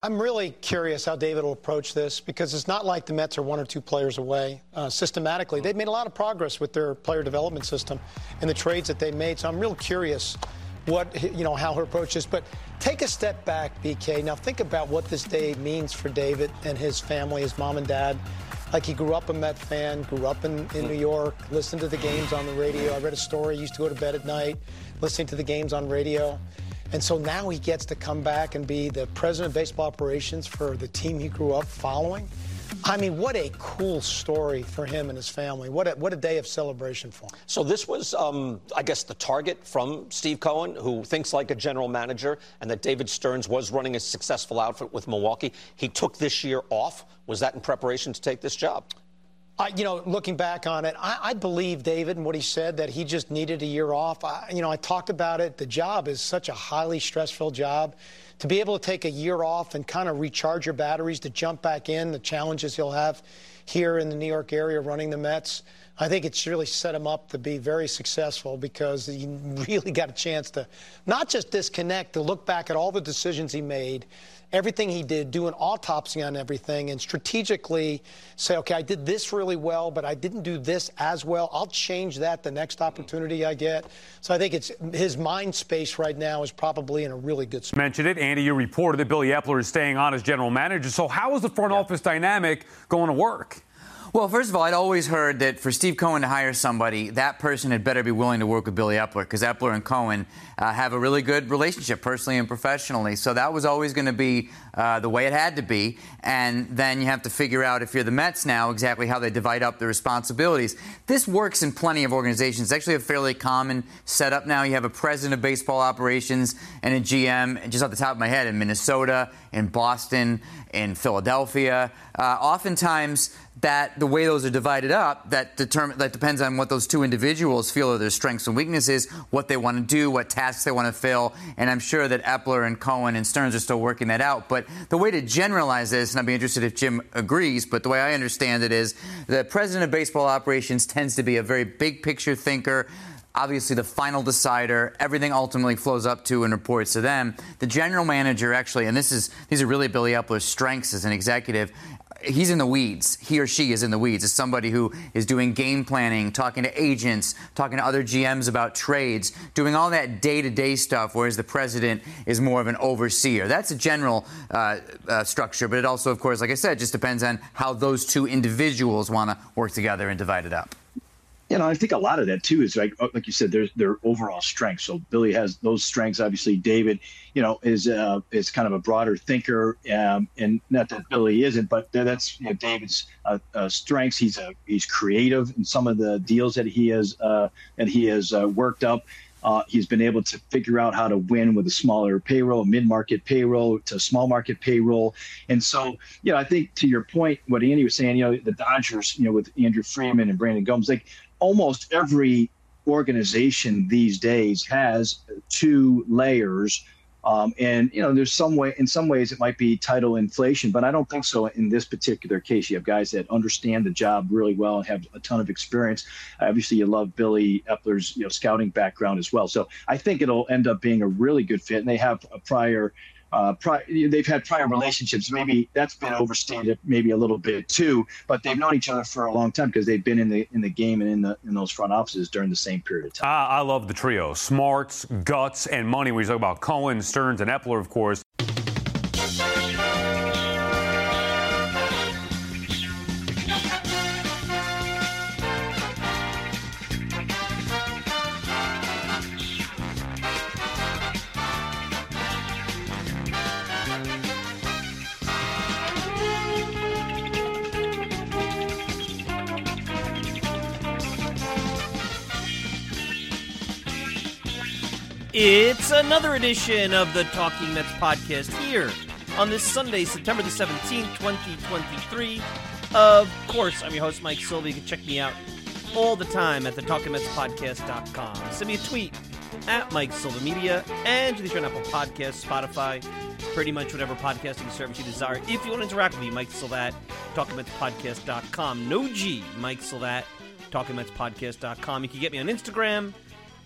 I'm really curious how David will approach this because it's not like the Mets are one or two players away. Uh, systematically, they've made a lot of progress with their player development system and the trades that they made. So I'm real curious what you know how her approach is. But take a step back, BK. Now think about what this day means for David and his family, his mom and dad. Like he grew up a Met fan, grew up in, in New York, listened to the games on the radio. I read a story, used to go to bed at night, listening to the games on radio. And so now he gets to come back and be the president of baseball operations for the team he grew up following. I mean, what a cool story for him and his family. What a, what a day of celebration for him. So, this was, um, I guess, the target from Steve Cohen, who thinks like a general manager, and that David Stearns was running a successful outfit with Milwaukee. He took this year off. Was that in preparation to take this job? I, you know, looking back on it, I, I, believe David and what he said that he just needed a year off. I, you know, I talked about it. The job is such a highly stressful job. To be able to take a year off and kind of recharge your batteries to jump back in, the challenges he'll have here in the New York area running the Mets, I think it's really set him up to be very successful because he really got a chance to not just disconnect, to look back at all the decisions he made everything he did, do an autopsy on everything, and strategically say, okay, I did this really well, but I didn't do this as well. I'll change that the next opportunity I get. So I think it's his mind space right now is probably in a really good spot. Mentioned it, Andy. You reported that Billy Eppler is staying on as general manager. So how is the front yeah. office dynamic going to work? Well, first of all, I'd always heard that for Steve Cohen to hire somebody, that person had better be willing to work with Billy Eppler because Eppler and Cohen uh, have a really good relationship personally and professionally. So that was always going to be uh, the way it had to be. And then you have to figure out if you're the Mets now exactly how they divide up the responsibilities. This works in plenty of organizations. It's actually a fairly common setup now. You have a president of baseball operations and a GM, just off the top of my head, in Minnesota, in Boston, in Philadelphia. Uh, oftentimes, that the way those are divided up, that determine that depends on what those two individuals feel are their strengths and weaknesses, what they want to do, what tasks they want to fill, and I'm sure that Eppler and Cohen and Stearns are still working that out. But the way to generalize this, and I'd be interested if Jim agrees, but the way I understand it is the president of baseball operations tends to be a very big picture thinker obviously the final decider. Everything ultimately flows up to and reports to them. The general manager actually, and this is these are really Billy Eppler's strengths as an executive, he's in the weeds. He or she is in the weeds. Is somebody who is doing game planning, talking to agents, talking to other GMs about trades, doing all that day-to-day stuff. Whereas the president is more of an overseer. That's a general uh, uh, structure, but it also, of course, like I said, just depends on how those two individuals want to work together and divide it up you know, I think a lot of that too is like, uh, like you said, there's their overall strength. So Billy has those strengths. Obviously, David, you know, is uh, is kind of a broader thinker, um, and not that Billy isn't, but that's you know, David's uh, uh, strengths. He's a he's creative in some of the deals that he has uh, that he has uh, worked up. he's been able to figure out how to win with a smaller payroll, mid-market payroll to small market payroll, and so you know, I think to your point, what Andy was saying, you know, the Dodgers, you know, with Andrew Friedman and Brandon Gomes, like almost every organization these days has two layers. Um, and you know, there's some way. In some ways, it might be title inflation, but I don't think so in this particular case. You have guys that understand the job really well and have a ton of experience. Obviously, you love Billy Eppler's you know scouting background as well. So I think it'll end up being a really good fit. And they have a prior uh, pri- they've had prior relationships. Maybe that's been overstated, maybe a little bit too. But they've known each other for a long time because they've been in the in the game and in the in those front offices during the same period of time. I, I love the trio: smarts, guts, and money. When you talk about Cohen, Stearns, and Eppler, of course. It's another edition of the Talking Mets podcast here on this Sunday, September the 17th, 2023. Of course, I'm your host, Mike Silva. You can check me out all the time at the TalkingMetsPodcast.com. Send me a tweet at Mike Silva Media and to the show on Apple Podcasts, Spotify, pretty much whatever podcasting service you desire. If you want to interact with me, Mike Silva at TalkingMetsPodcast.com. No G, Mike Silva at TalkingMetsPodcast.com. You can get me on Instagram,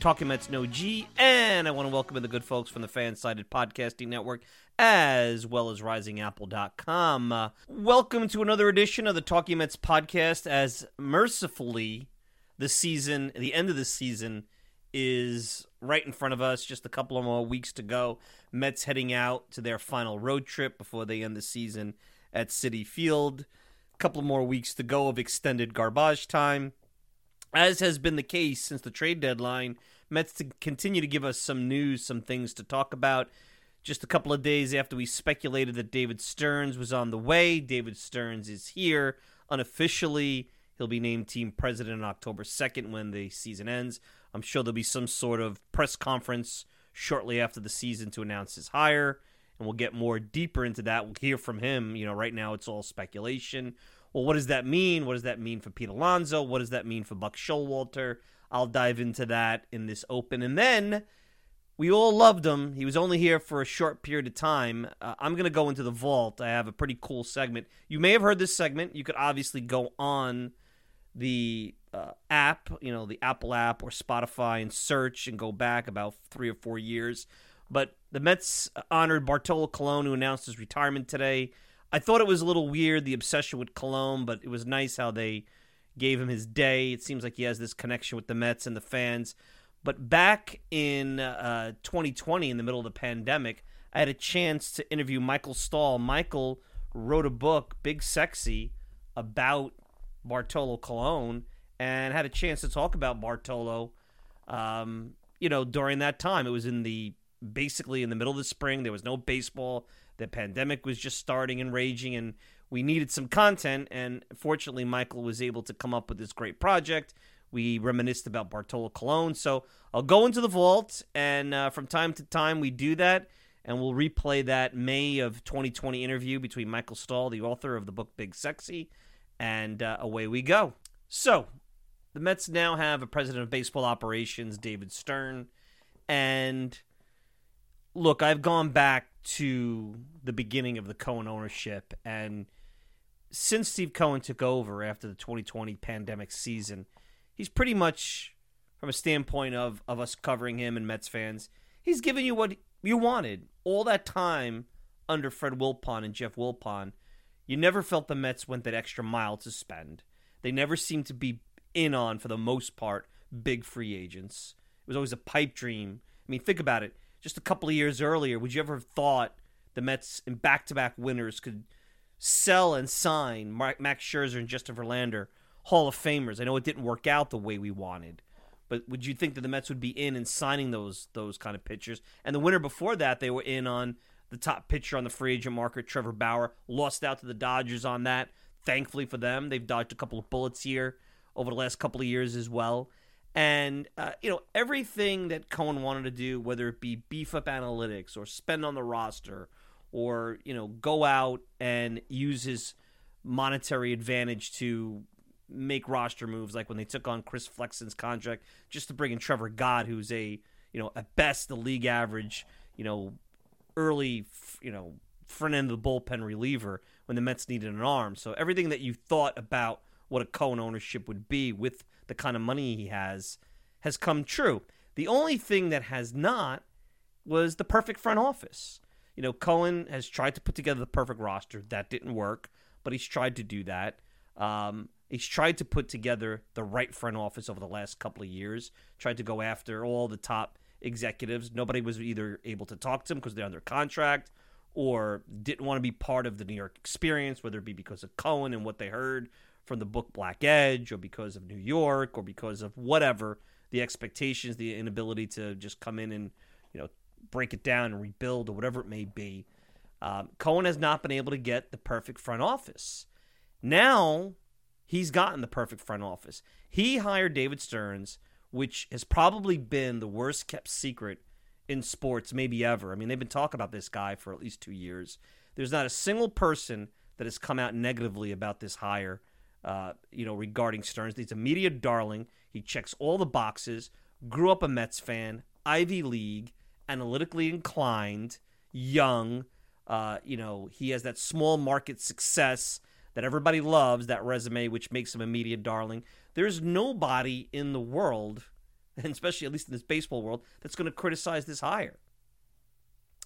Talking Mets No G, and I want to welcome in the good folks from the Fansided Podcasting Network, as well as RisingApple.com. Uh, welcome to another edition of the Talking Mets podcast. As mercifully, the season, the end of the season, is right in front of us. Just a couple of more weeks to go. Mets heading out to their final road trip before they end the season at Citi Field. A couple more weeks to go of extended garbage time. As has been the case since the trade deadline, Mets to continue to give us some news, some things to talk about. Just a couple of days after we speculated that David Stearns was on the way, David Stearns is here unofficially. He'll be named team president on October 2nd when the season ends. I'm sure there'll be some sort of press conference shortly after the season to announce his hire, and we'll get more deeper into that. We'll hear from him. You know, right now it's all speculation. Well, what does that mean? What does that mean for Pete Alonso? What does that mean for Buck Showalter? I'll dive into that in this open. And then we all loved him. He was only here for a short period of time. Uh, I'm going to go into the vault. I have a pretty cool segment. You may have heard this segment. You could obviously go on the uh, app, you know, the Apple app or Spotify and search and go back about three or four years. But the Mets honored Bartolo Colon, who announced his retirement today. I thought it was a little weird, the obsession with Colon, but it was nice how they gave him his day. It seems like he has this connection with the Mets and the fans. But back in uh, 2020, in the middle of the pandemic, I had a chance to interview Michael Stahl. Michael wrote a book, Big Sexy, about Bartolo Colon, and had a chance to talk about Bartolo. Um, you know, during that time, it was in the basically in the middle of the spring. There was no baseball. The pandemic was just starting and raging, and we needed some content, and fortunately, Michael was able to come up with this great project. We reminisced about Bartolo Colon. So I'll go into the vault, and uh, from time to time, we do that, and we'll replay that May of 2020 interview between Michael Stahl, the author of the book Big Sexy, and uh, away we go. So the Mets now have a president of baseball operations, David Stern, and look, I've gone back to the beginning of the Cohen ownership, and since Steve Cohen took over after the 2020 pandemic season, he's pretty much, from a standpoint of, of us covering him and Mets fans, he's given you what you wanted. All that time under Fred Wilpon and Jeff Wilpon, you never felt the Mets went that extra mile to spend. They never seemed to be in on, for the most part, big free agents. It was always a pipe dream. I mean, think about it. Just a couple of years earlier, would you ever have thought the Mets in back to back winners could – sell and sign Max Scherzer and Justin Verlander, Hall of Famers. I know it didn't work out the way we wanted, but would you think that the Mets would be in and signing those those kind of pitchers? And the winter before that, they were in on the top pitcher on the free agent market, Trevor Bauer, lost out to the Dodgers on that. Thankfully for them, they've dodged a couple of bullets here over the last couple of years as well. And uh, you know everything that Cohen wanted to do, whether it be beef up analytics or spend on the roster or you know go out and use his monetary advantage to make roster moves like when they took on Chris Flexen's contract just to bring in Trevor Gott who's a you know at best the league average you know early you know front end of the bullpen reliever when the Mets needed an arm. So everything that you thought about what a Cohen ownership would be with the kind of money he has has come true. The only thing that has not was the perfect front office you know, Cohen has tried to put together the perfect roster. That didn't work, but he's tried to do that. Um, he's tried to put together the right front office over the last couple of years. Tried to go after all the top executives. Nobody was either able to talk to him because they're under contract or didn't want to be part of the New York experience, whether it be because of Cohen and what they heard from the book Black Edge or because of New York or because of whatever the expectations, the inability to just come in and, you know, break it down and rebuild or whatever it may be. Um, Cohen has not been able to get the perfect front office. Now he's gotten the perfect front office. He hired David Stearns, which has probably been the worst kept secret in sports, maybe ever. I mean, they've been talking about this guy for at least two years. There's not a single person that has come out negatively about this hire, uh, you know, regarding Stearns. He's a media darling. He checks all the boxes. Grew up a Mets fan, Ivy League, analytically inclined, young. Uh, you know, he has that small market success that everybody loves, that resume, which makes him a media darling. There's nobody in the world, and especially at least in this baseball world, that's going to criticize this hire.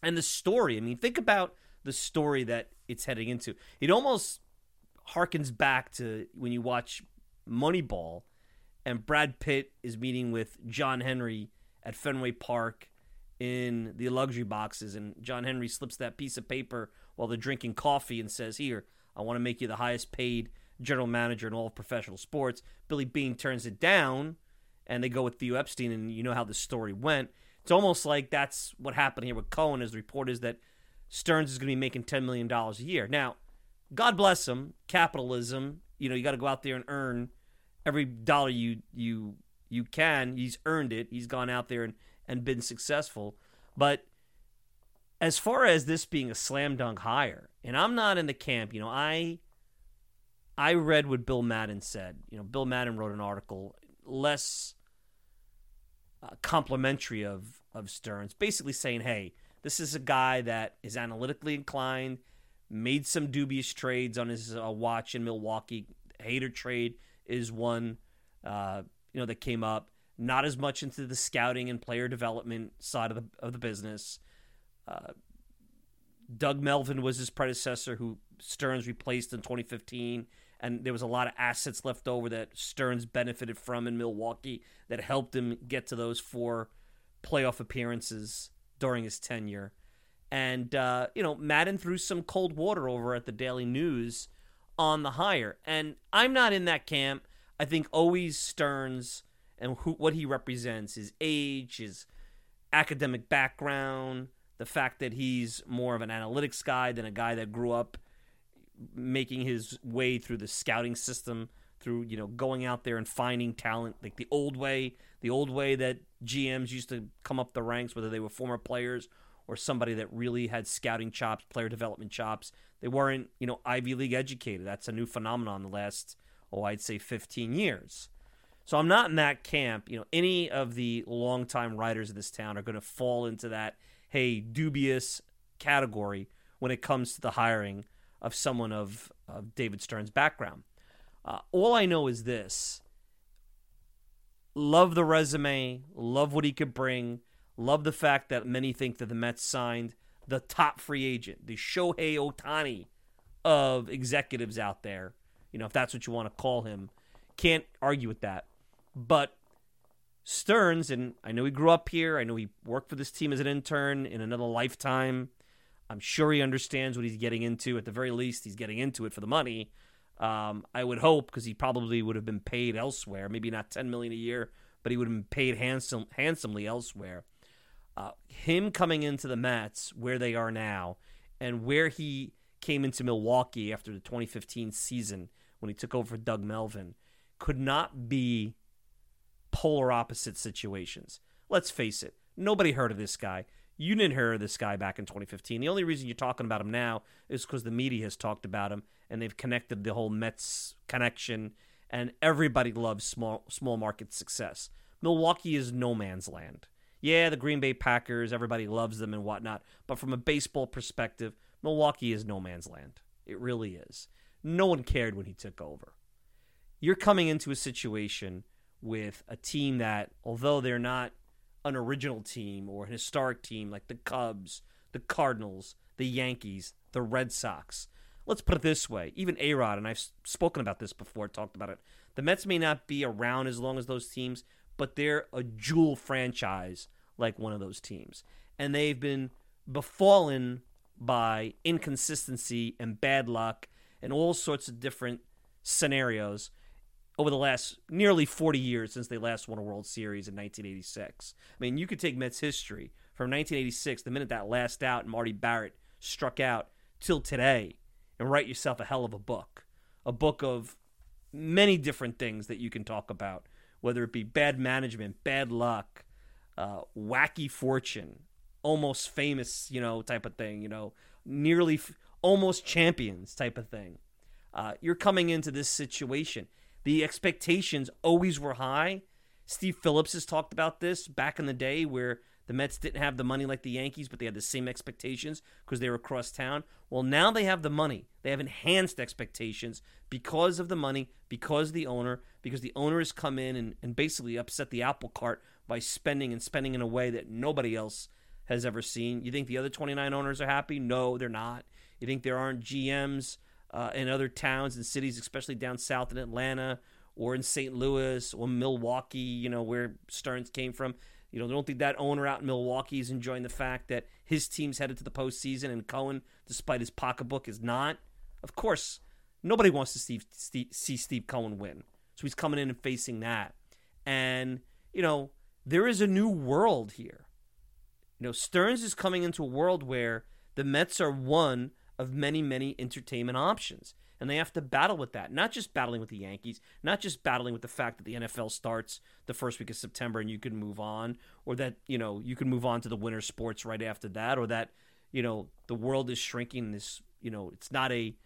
And the story, I mean, think about the story that it's heading into. It almost harkens back to when you watch Moneyball and Brad Pitt is meeting with John Henry at Fenway Park in the luxury boxes, and John Henry slips that piece of paper while they're drinking coffee and says, Here, I want to make you the highest paid general manager in all of professional sports. Billy Beane turns it down, and they go with Theo Epstein, and you know how the story went. It's almost like that's what happened here with Cohen. As the report is that Stearns is going to be making $10 million a year. Now, God bless him, capitalism. You know, you got to go out there and earn every dollar you you you can. He's earned it. He's gone out there and, and been successful. But as far as this being a slam dunk hire, and I'm not in the camp, you know, I I read what Bill Madden said. You know, Bill Madden wrote an article less uh, complimentary of of Stearns, basically saying, "Hey, this is a guy that is analytically inclined, made some dubious trades on his uh, watch in Milwaukee. Hader trade is one, uh, you know, that came up. Not as much into the scouting and player development side of the of the business. Uh, Doug Melvin was his predecessor, who Stearns replaced in 2015 and there was a lot of assets left over that Stearns benefited from in Milwaukee that helped him get to those four playoff appearances during his tenure. And uh, you know, Madden threw some cold water over at the Daily News on the hire, and I'm not in that camp. I think always Stearns and who, what he represents, his age, his academic background, the fact that he's more of an analytics guy than a guy that grew up making his way through the scouting system through you know going out there and finding talent like the old way the old way that GMs used to come up the ranks whether they were former players or somebody that really had scouting chops player development chops. They weren't you know Ivy League educated. That's a new phenomenon in the last oh I'd say 15 years so I'm not in that camp you know any of the longtime writers of this town are going to fall into that hey dubious category when it comes to the hiring of someone of, of David Stearns' background. Uh, all I know is this love the resume, love what he could bring, love the fact that many think that the Mets signed the top free agent, the Shohei Ohtani of executives out there, you know, if that's what you want to call him. Can't argue with that. But Stearns, and I know he grew up here, I know he worked for this team as an intern in another lifetime. I'm sure he understands what he's getting into. At the very least, he's getting into it for the money. Um, I would hope because he probably would have been paid elsewhere. Maybe not 10 million a year, but he would have been paid handsome, handsomely elsewhere. Uh, him coming into the Mets where they are now, and where he came into Milwaukee after the 2015 season when he took over for Doug Melvin, could not be polar opposite situations. Let's face it, nobody heard of this guy. You didn't hear of this guy back in 2015. The only reason you're talking about him now is because the media has talked about him and they've connected the whole Mets connection, and everybody loves small small market success. Milwaukee is no man's land. Yeah, the Green Bay Packers, everybody loves them and whatnot, but from a baseball perspective, Milwaukee is no man's land. It really is. No one cared when he took over. You're coming into a situation with a team that, although they're not an original team or an historic team like the Cubs, the Cardinals, the Yankees, the Red Sox. Let's put it this way even A Rod, and I've spoken about this before, talked about it. The Mets may not be around as long as those teams, but they're a jewel franchise like one of those teams. And they've been befallen by inconsistency and bad luck and all sorts of different scenarios over the last nearly 40 years since they last won a World Series in 1986. I mean, you could take Mets history from 1986, the minute that last out and Marty Barrett struck out, till today, and write yourself a hell of a book. A book of many different things that you can talk about, whether it be bad management, bad luck, uh, wacky fortune, almost famous, you know, type of thing, you know, nearly f- almost champions type of thing. Uh, you're coming into this situation. The expectations always were high. Steve Phillips has talked about this back in the day where the Mets didn't have the money like the Yankees, but they had the same expectations because they were across town. Well, now they have the money. They have enhanced expectations because of the money, because the owner, because the owner has come in and, and basically upset the apple cart by spending and spending in a way that nobody else has ever seen. You think the other 29 owners are happy? No, they're not. You think there aren't GMs uh, in other towns and cities, especially down south in Atlanta or in St. Louis or Milwaukee, you know, where Stearns came from? You know, I don't think that owner out in Milwaukee is enjoying the fact that his team's headed to the postseason and Cohen, despite his pocketbook, is not. Of course, nobody wants to see see Steve Cohen win. So he's coming in and facing that. And, you know, there is a new world here. You know, Stearns is coming into a world where the Mets are one of many, many entertainment options and they have to battle with that. Not just battling with the Yankees, not just battling with the fact that the NFL starts the first week of September and you can move on, or that you know you can move on to the winter sports right after that, or that you know the world is shrinking. This you know it's not a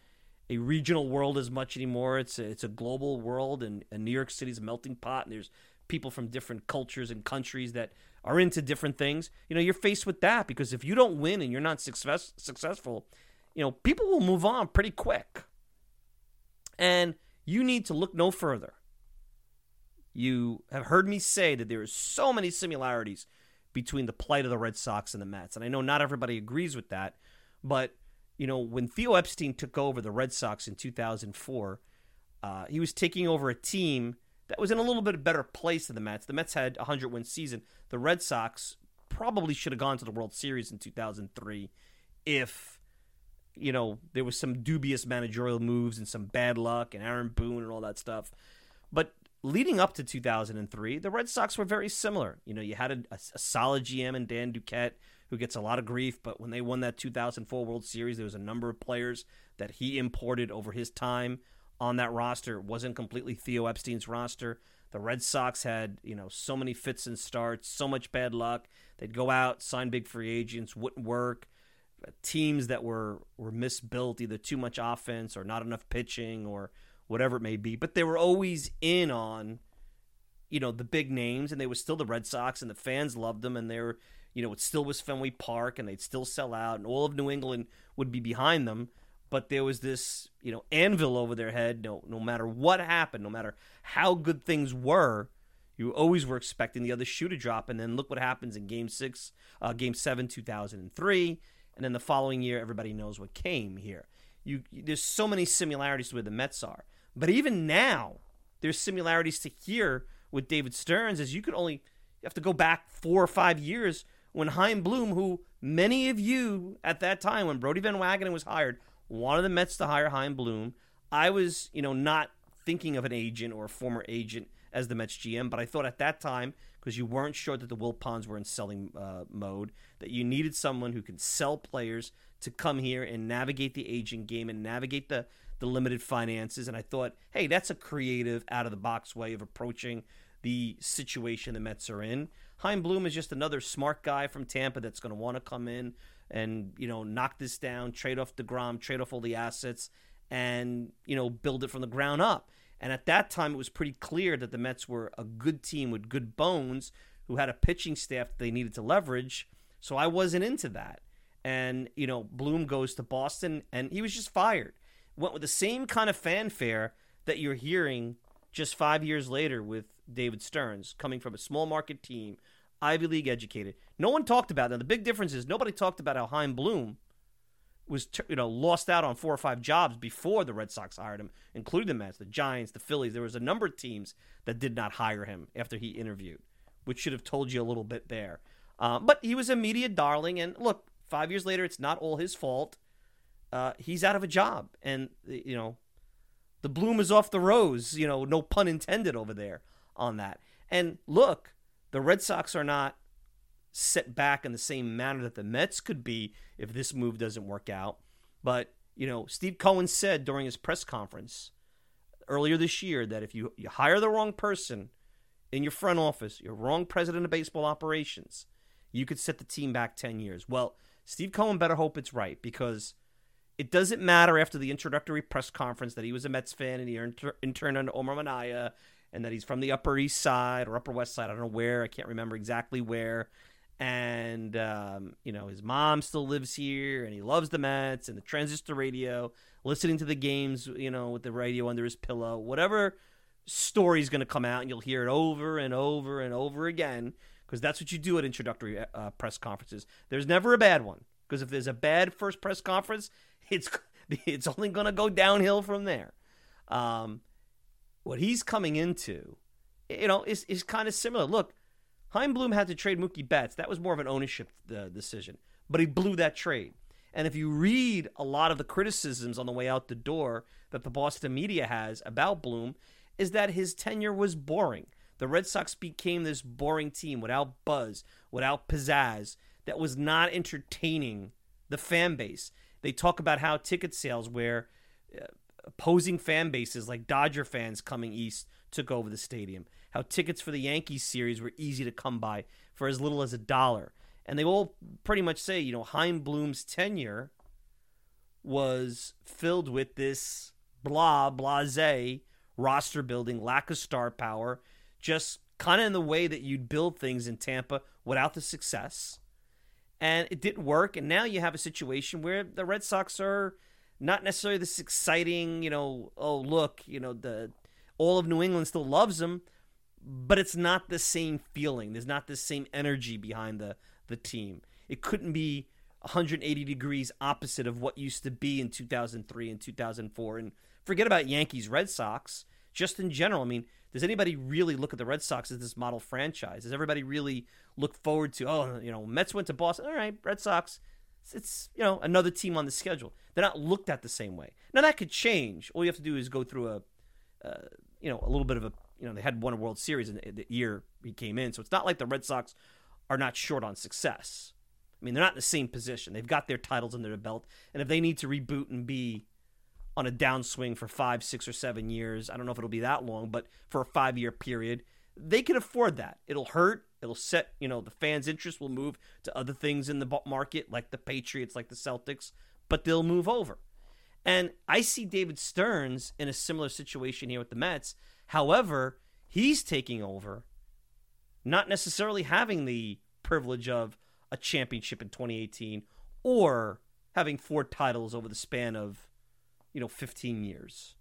a regional world as much anymore. It's a, it's a global world, and, and New York City's a melting pot, and there's people from different cultures and countries that are into different things. You know, you're faced with that because if you don't win and you're not success, successful, you know, people will move on pretty quick. And you need to look no further. You have heard me say that there are so many similarities between the plight of the Red Sox and the Mets. And I know not everybody agrees with that, but you know, when Theo Epstein took over the Red Sox in 2004, uh, he was taking over a team that was in a little bit of better place than the Mets. The Mets had a 100 win season. The Red Sox probably should have gone to the World Series in 2003 if you know, there was some dubious managerial moves and some bad luck and Aaron Boone and all that stuff. But leading up to 2003, the Red Sox were very similar. You know, you had a, a, a solid GM in Dan Duquette who gets a lot of grief, but when they won that 2004 World Series, there was a number of players that he imported over his time on that roster. It wasn't completely Theo Epstein's roster. The Red Sox had, you know, so many fits and starts, so much bad luck. They'd go out, sign big free agents, wouldn't work teams that were were misbuilt, either too much offense or not enough pitching or whatever it may be. But they were always in on, you know, the big names, and they were still the Red Sox, and the fans loved them, and they were, you know, it still was Fenway Park, and they'd still sell out, and all of New England would be behind them. But there was this, you know, anvil over their head. No, no matter what happened, no matter how good things were, you always were expecting the other shoe to drop. And then look what happens in Game Six, uh, Game Seven, two thousand and three and then the following year everybody knows what came here. You, there's so many similarities to where the Mets are, but even now there's similarities to here with David Stearns, as you could only you have to go back four or five years when Chaim Bloom, who many of you at that time when Brodie Van Wagenen was hired, wanted the Mets to hire Chaim Bloom. I was, you know, not thinking of an agent or a former agent as the Mets GM, but I thought at that time because you weren't sure that the Wilpons were in selling uh, mode, that you needed someone who could sell players to come here and navigate the aging game and navigate the, the limited finances. And I thought, hey, that's a creative, out of the box way of approaching the situation the Mets are in. Chaim Bloom is just another smart guy from Tampa that's going to want to come in and you know knock this down, trade off Degrom, trade off all the assets, and you know build it from the ground up. And at that time, it was pretty clear that the Mets were a good team with good bones who had a pitching staff they needed to leverage. So I wasn't into that. And, you know, Bloom goes to Boston and he was just fired. Went with the same kind of fanfare that you're hearing just five years later with David Stearns, coming from a small market team, Ivy League educated. No one talked about that. The big difference is nobody talked about how Chaim Bloom was you know lost out on four or five jobs before the Red Sox hired him, including the Mets, the Giants, the Phillies. There was a number of teams that did not hire him after he interviewed, which should have told you a little bit there. Uh, but he was a media darling, and look, five years later, it's not all his fault. Uh, he's out of a job, and you know, the bloom is off the rose. You know, no pun intended over there on that. And look, the Red Sox are not set back in the same manner that the Mets could be if this move doesn't work out. But, you know, Steve Cohen said during his press conference earlier this year that if you, you hire the wrong person in your front office, your wrong president of baseball operations, you could set the team back 10 years. Well, Steve Cohen better hope it's right because it doesn't matter after the introductory press conference that he was a Mets fan and he inter- interned under Omar Minaya and that he's from the Upper East Side or Upper West Side. I don't know where. I can't remember exactly where. And, um, you know, his mom still lives here and he loves the Mets and the transistor radio, listening to the games, you know, with the radio under his pillow. Whatever story's going to come out and you'll hear it over and over and over again because that's what you do at introductory uh, press conferences. There's never a bad one because if there's a bad first press conference, it's it's only going to go downhill from there. Um, what he's coming into, you know, is is kind of similar. Look, Chaim Bloom had to trade Mookie Betts. That was more of an ownership uh, decision, but he blew that trade. And if you read a lot of the criticisms on the way out the door that the Boston media has about Bloom, is that his tenure was boring. The Red Sox became this boring team without buzz, without pizzazz, that was not entertaining the fan base. They talk about how ticket sales, where uh, opposing fan bases like Dodger fans coming east took over the stadium, how tickets for the Yankees series were easy to come by for as little as a dollar. And they all pretty much say, you know, Chaim Bloom's tenure was filled with this blah, blase roster building, lack of star power, just kind of in the way that you'd build things in Tampa without the success. And it didn't work. And now you have a situation where the Red Sox are not necessarily this exciting, you know, oh, look, you know, the all of New England still loves them, but it's not the same feeling. There's not the same energy behind the, the team. It couldn't be 180 degrees opposite of what used to be in 2003 and 2004. And forget about Yankees, Red Sox, just in general. I mean, does anybody really look at the Red Sox as this model franchise? Does everybody really look forward to, oh, you know, Mets went to Boston. All right, Red Sox, it's, you know, another team on the schedule. They're not looked at the same way. Now, that could change. All you have to do is go through a, uh, you know, a little bit of a, you know, they had won a World Series in the, the year he came in. So it's not like the Red Sox are not short on success. I mean, they're not in the same position. They've got their titles under their belt. And if they need to reboot and be on a downswing for five, six, or seven years. I don't know if it'll be that long, but for a five year period, they can afford that. It'll hurt. It'll set, you know, the fans' interest will move to other things in the market, like the Patriots, like the Celtics, but they'll move over. And I see David Stearns in a similar situation here with the Mets. However, he's taking over, not necessarily having the privilege of a championship in 2018 or having four titles over the span of you know, 15 years.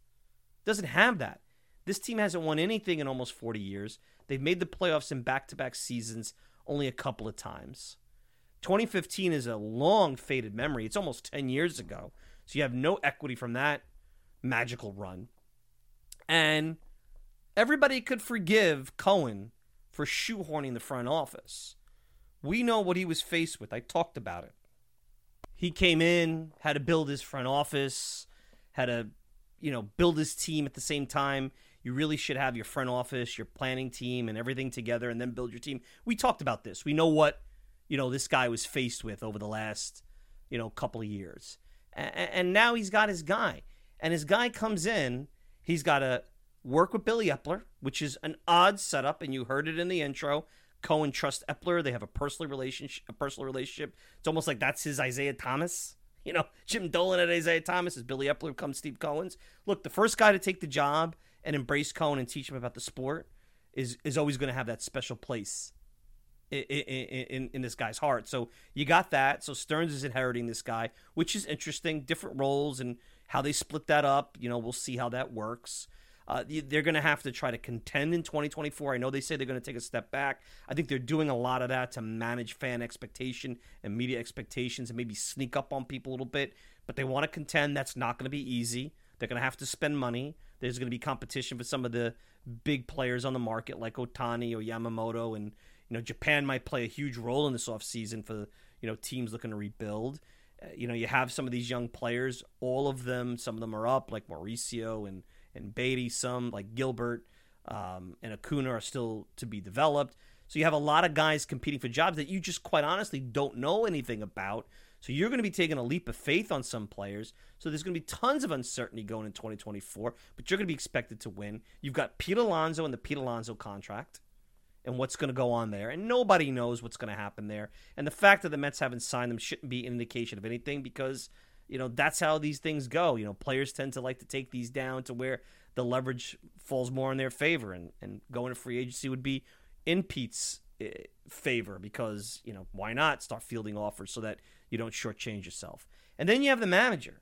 Doesn't have that. This team hasn't won anything in almost 40 years. They've made the playoffs in back to back seasons only a couple of times. 2015 is a long faded memory. It's almost 10 years ago. So you have no equity from that magical run. And everybody could forgive Cohen for shoehorning the front office. We know what he was faced with. I talked about it. He came in, had to build his front office, had to, you know, build his team at the same time. You really should have your front office, your planning team, and everything together, and then build your team. We talked about this. We know what, you know, this guy was faced with over the last, you know, couple of years, and now he's got his guy, and his guy comes in. He's got to work with Billy Eppler, which is an odd setup, and you heard it in the intro. Cohen trusts Eppler; They have a personal relationship. A personal relationship. It's almost like that's his Isaiah Thomas. You know, Jim Dolan at Isaiah Thomas is Billy Eppler comes Steve Cohen's. Look, the first guy to take the job and embrace Cohen and teach him about the sport is is always going to have that special place in, in, in, this guy's heart. So you got that. So Stearns is inheriting this guy, which is interesting. Different roles and how they split that up. You know, we'll see how that works. Uh, they're going to have to try to contend in 2024. I know they say they're going to take a step back. I think they're doing a lot of that to manage fan expectation and media expectations and maybe sneak up on people a little bit. But they want to contend. That's not going to be easy. They're going to have to spend money. There's going to be competition for some of the big players on the market like Ohtani or Yamamoto. And, you know, Japan might play a huge role in this offseason for, you know, teams looking to rebuild. Uh, you know, you have some of these young players. All of them, some of them are up, like Mauricio and – and Baty, some like Gilbert um, and Acuna are still to be developed. So you have a lot of guys competing for jobs that you just quite honestly don't know anything about. So you're going to be taking a leap of faith on some players. So there's going to be tons of uncertainty going in 2024, but you're going to be expected to win. You've got Pete Alonso and the Pete Alonso contract. and what's going to go on there. And nobody knows what's going to happen there. And the fact that the Mets haven't signed them shouldn't be an indication of anything because, you know, that's how these things go. You know, players tend to like to take these down to where the leverage falls more in their favor. And, and going to free agency would be in Pete's eh, favor because, you know, why not start fielding offers so that you don't shortchange yourself? And then you have the manager.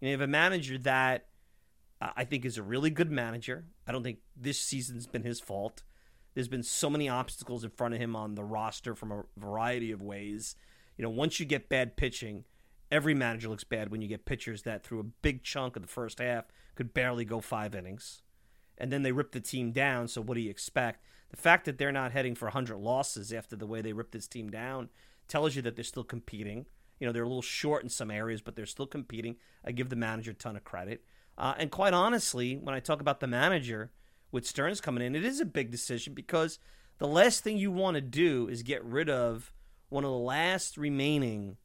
You, have a manager that uh, I think is a really good manager. I don't think this season's been his fault. There's been so many obstacles in front of him on the roster from a variety of ways. You know, once you get bad pitching, every manager looks bad when you get pitchers that through a big chunk of the first half could barely go five innings. And then they rip the team down, so what do you expect? The fact that they're not heading for 100 losses after the way they ripped this team down tells you that they're still competing. You know, they're a little short in some areas, but they're still competing. I give the manager a ton of credit. Uh, and quite honestly, when I talk about the manager, with Stearns coming in, it is a big decision because the last thing you want to do is get rid of one of the last remaining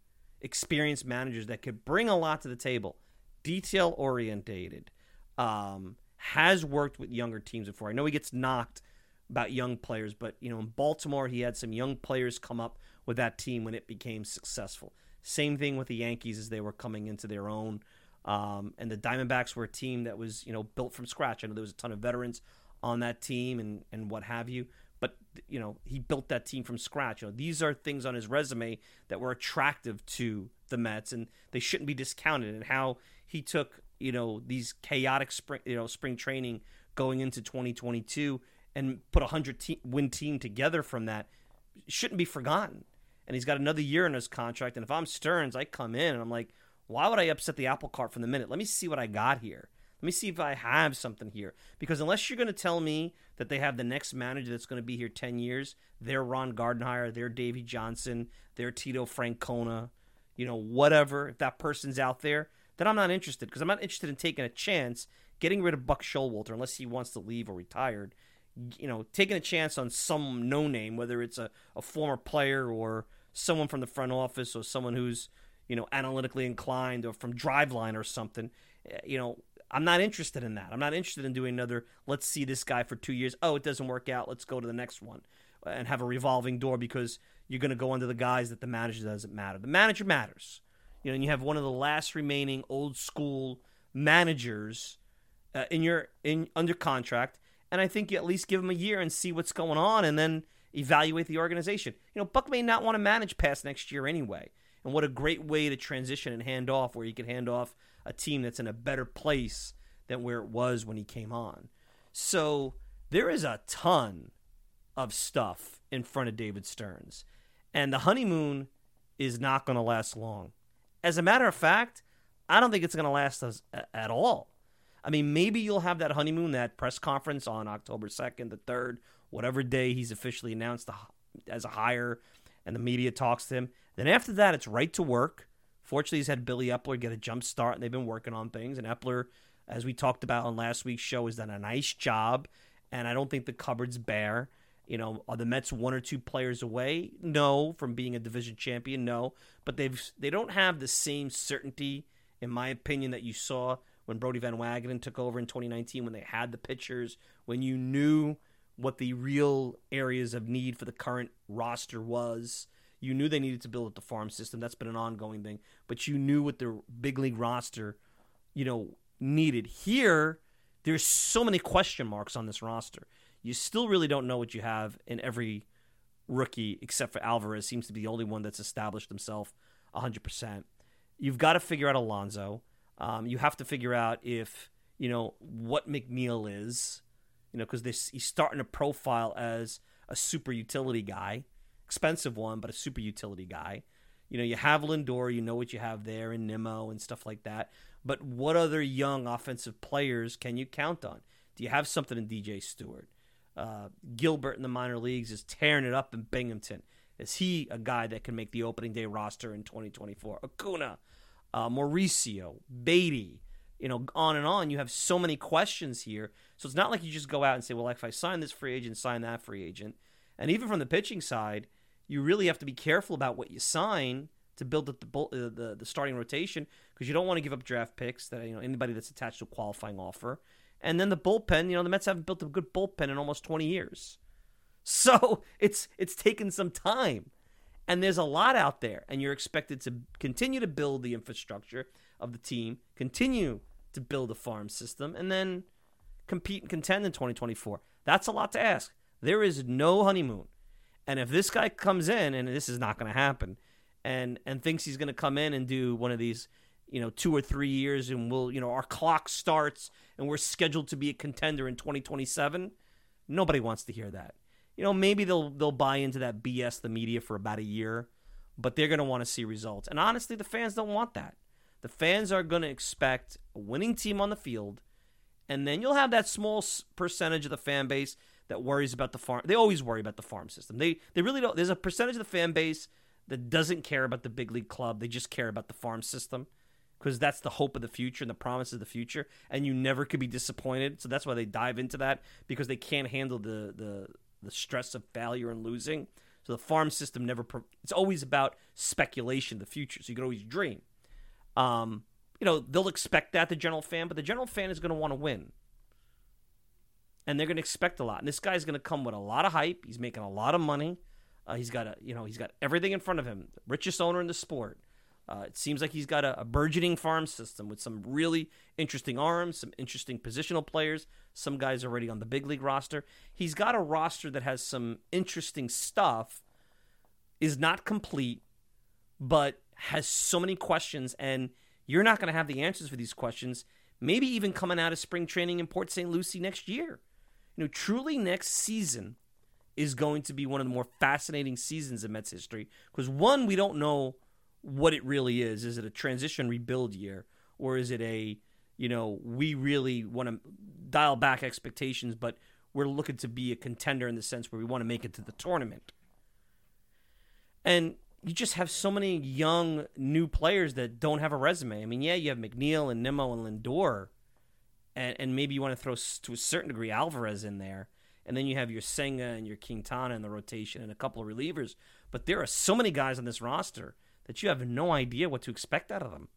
experienced managers that could bring a lot to the table, detail orientated, um, has worked with younger teams before. I know he gets knocked about young players, but you know in Baltimore he had some young players come up with that team when it became successful. Same thing with the Yankees as they were coming into their own. Um, and the Diamondbacks were a team that was, you know, built from scratch. I know there was a ton of veterans on that team and, and what have you. But, you know, he built that team from scratch. You know, these are things on his resume that were attractive to the Mets and they shouldn't be discounted. And how he took, you know, these chaotic spring, you know, spring training going into 2022 and put a 100 te- win team together from that shouldn't be forgotten. And he's got another year in his contract. And if I'm Stearns, I come in and I'm like, why would I upset the apple cart from the minute? Let me see what I got here. Let me see if I have something here. Because unless you're going to tell me that they have the next manager that's going to be here 10 years, they're Ron Gardenhire, they're Davey Johnson, they're Tito Francona, you know, whatever, if that person's out there, then I'm not interested because I'm not interested in taking a chance getting rid of Buck Showalter unless he wants to leave or retired. You know, taking a chance on some no name, whether it's a, a former player or someone from the front office or someone who's you know, analytically inclined or from Driveline or something. Eh, you know, I'm not interested in that. I'm not interested in doing another, let's see this guy for two years. Oh, it doesn't work out. Let's go to the next one and have a revolving door because you're going to go under the guise that the manager doesn't matter. The manager matters. You know, and you have one of the last remaining old school managers uh, in your in under contract, and I think you at least give him a year and see what's going on, and then evaluate the organization. You know, Buck may not want to manage past next year anyway. And what a great way to transition and hand off where you can hand off a team that's in a better place than where it was when he came on. So there is a ton of stuff in front of David Stearns. And the honeymoon is not going to last long. As a matter of fact, I don't think it's going to last us at all. I mean, maybe you'll have that honeymoon, that press conference on October 2nd, the 3rd, whatever day he's officially announced as a hire and the media talks to him. Then after that, it's right to work. Fortunately, he's had Billy Eppler get a jump start, and they've been working on things. And Eppler, as we talked about on last week's show, has done a nice job. And I don't think the cupboard's bare. You know, are the Mets one or two players away? No, from being a division champion. No, but they've they don't have the same certainty, in my opinion, that you saw when Brodie Van Wagenen took over in 2019, when they had the pitchers, when you knew what the real areas of need for the current roster was. You knew they needed to build up the farm system. That's been an ongoing thing. But you knew what the big league roster, you know, needed. Here, there's so many question marks on this roster. You still really don't know what you have in every rookie except for Alvarez seems to be the only one that's established himself 100%. You've got to figure out Alonso. Um, you have to figure out if, you know, what McNeil is you know, because he's starting to profile as a super utility guy, expensive one, but a super utility guy. You know, you have Lindor, you know what you have there, and Nimmo and stuff like that. But what other young offensive players can you count on? Do you have something in DJ Stewart? Uh, Gilbert in the minor leagues is tearing it up in Binghamton. Is he a guy that can make the opening day roster in 2024? Acuna, uh, Mauricio, Baty, you know, on and on. You have so many questions here. So it's not like you just go out and say, well, if I sign this free agent, sign that free agent. And even from the pitching side, you really have to be careful about what you sign to build up the uh, the, the starting rotation because you don't want to give up draft picks that you know anybody that's attached to a qualifying offer. And then the bullpen, you know, the Mets haven't built a good bullpen in almost 20 years. So it's it's taken some time. And there's a lot out there, and you're expected to continue to build the infrastructure of the team, continue to build a farm system, and then compete and contend in 2024. That's a lot to ask. There is no honeymoon. And if this guy comes in, and this is not going to happen, and and thinks he's going to come in and do one of these, you know, two or three years, and we'll, you know, our clock starts, and we're scheduled to be a contender in 2027. Nobody wants to hear that you know, maybe they'll they'll buy into that BS the media for about a year, but they're going to want to see results. And honestly, the fans don't want that. The fans are going to expect a winning team on the field, and then you'll have that small percentage of the fan base that worries about the farm. They always worry about the farm system. They they really don't. There's a percentage of the fan base that doesn't care about the big league club. They just care about the farm system because that's the hope of the future and the promise of the future, and you never could be disappointed. So that's why they dive into that because they can't handle the the the stress of failure and losing. So the farm system never. It's always about speculation, the future. So you can always dream. Um, you know they'll expect that the general fan, but the general fan is going to want to win, and they're going to expect a lot. And this guy's going to come with a lot of hype. He's making a lot of money. Uh, he's got a you know he's got everything in front of him. Richest owner in the sport. Uh, it seems like he's got a, a, burgeoning farm system with some really interesting arms, some interesting positional players, some guys already on the big league roster. He's got a roster that has some interesting stuff, is not complete, but has so many questions, and you're not going to have the answers for these questions, maybe even coming out of spring training in Port St. Lucie next year. You know, truly next season is going to be one of the more fascinating seasons in Mets history because one, we don't know – what it really is. Is it a transition rebuild year, or is it a you know we really want to dial back expectations, but we're looking to be a contender in the sense where we want to make it to the tournament. And you just have so many young new players that don't have a resume. I mean, yeah, you have McNeil and Nimmo and Lindor, and, and maybe you want to throw to a certain degree Alvarez in there, and then you have your Senga and your Quintana in the rotation and a couple of relievers. But there are so many guys on this roster that you have no idea what to expect out of them.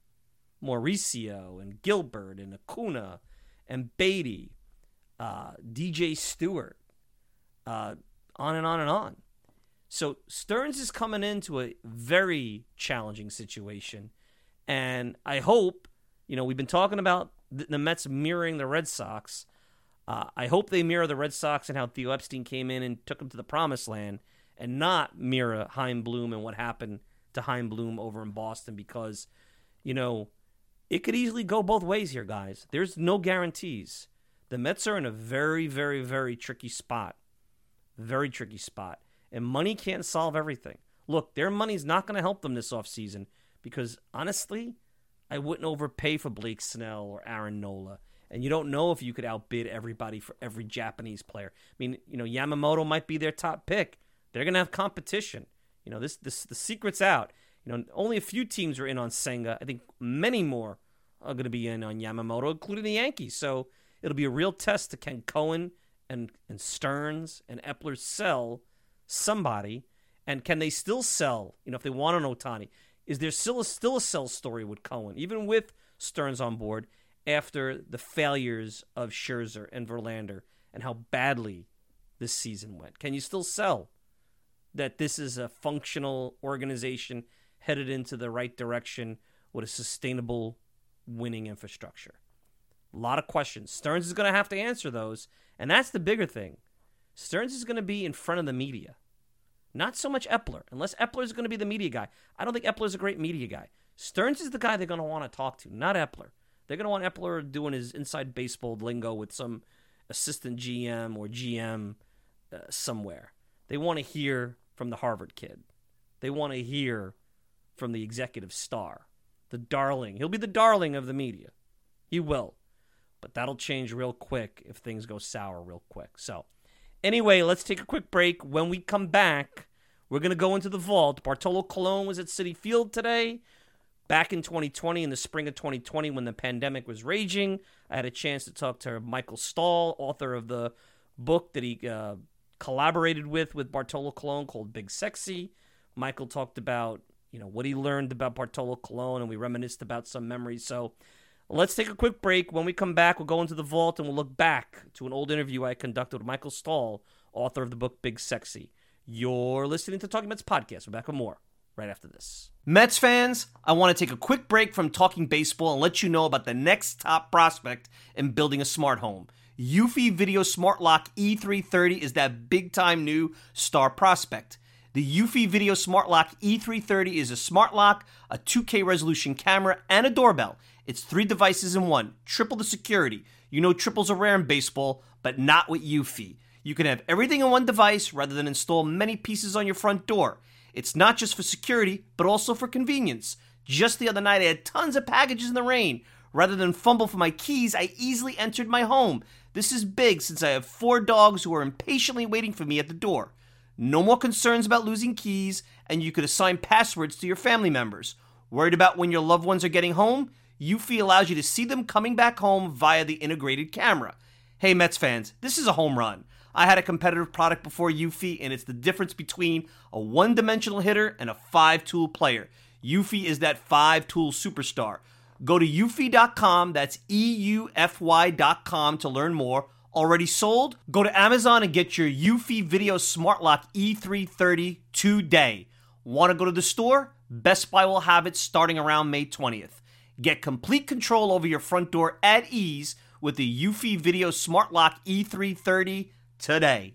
Mauricio and Gilbert and Acuna and Baty, uh, DJ Stewart, uh, on and on and on. So Stearns is coming into a very challenging situation, and I hope you know we've been talking about the, Mets mirroring the Red Sox. Uh, I hope they mirror the Red Sox and how Theo Epstein came in and took them to the promised land, and not mirror Chaim Bloom and what happened to Chaim Bloom over in Boston because, you know, it could easily go both ways here, guys. There's no guarantees. The Mets are in a very, very, very tricky spot. Very tricky spot. And money can't solve everything. Look, their money's not going to help them this offseason because, honestly, I wouldn't overpay for Blake Snell or Aaron Nola. And you don't know if you could outbid everybody for every Japanese player. I mean, you know, Yamamoto might be their top pick. They're going to have competition. You know, this this the secret's out. You know, only a few teams are in on Senga. I think many more are going to be in on Yamamoto, including the Yankees. So it'll be a real test to can Cohen and and Stearns and Eppler sell somebody, and can they still sell? You know, if they want an Ohtani, is there still a, still a sell story with Cohen, even with Stearns on board after the failures of Scherzer and Verlander and how badly this season went? Can you still sell? that this is a functional organization headed into the right direction with a sustainable winning infrastructure. A lot of questions. Stearns is going to have to answer those, and that's the bigger thing. Stearns is going to be in front of the media. Not so much Eppler, unless Eppler is going to be the media guy. I don't think Eppler is a great media guy. Stearns is the guy they're going to want to talk to, not Eppler. They're going to want Eppler doing his inside baseball lingo with some assistant GM or GM uh, somewhere. They want to hear from the Harvard kid. They want to hear from the executive star, the darling. He'll be the darling of the media. He will. But that'll change real quick if things go sour real quick. So, anyway, let's take a quick break. When we come back, we're going to go into the vault. Bartolo Colon was at Citi Field today. Back in 2020, in the spring of 2020, when the pandemic was raging, I had a chance to talk to Michael Stahl, author of the book that he uh, collaborated with with Bartolo Colon called Big Sexy. Michael talked about you know what he learned about Bartolo Colon, and we reminisced about some memories. So let's take a quick break. When we come back, we'll go into the vault and we'll look back to an old interview I conducted with Michael Stahl, author of the book Big Sexy. You're listening to Talking Mets podcast. We're back with more right after this. Mets fans, I want to take a quick break from talking baseball and let you know about the next top prospect in building a smart home. Eufy Video Smart Lock E330 is that big time new star prospect. The Eufy Video Smart Lock E330 is a smart lock, a 2K resolution camera, and a doorbell. It's three devices in one, triple the security. You know triples are rare in baseball, but not with Eufy. You can have everything in one device rather than install many pieces on your front door. It's not just for security, but also for convenience. Just the other night, I had tons of packages in the rain. Rather than fumble for my keys, I easily entered my home. This is big since I have four dogs who are impatiently waiting for me at the door. No more concerns about losing keys, and you could assign passwords to your family members. Worried about when your loved ones are getting home? Eufy allows you to see them coming back home via the integrated camera. Hey, Mets fans, this is a home run. I had a competitive product before Eufy, and it's the difference between a one dimensional hitter and a five tool player. Eufy is that five tool superstar. Go to eufy.com, that's E U F Y.com to learn more. Already sold? Go to Amazon and get your Eufy Video Smart Lock E330 today. Want to go to the store? Best Buy will have it starting around May 20th. Get complete control over your front door at ease with the Eufy Video Smart Lock E330 today.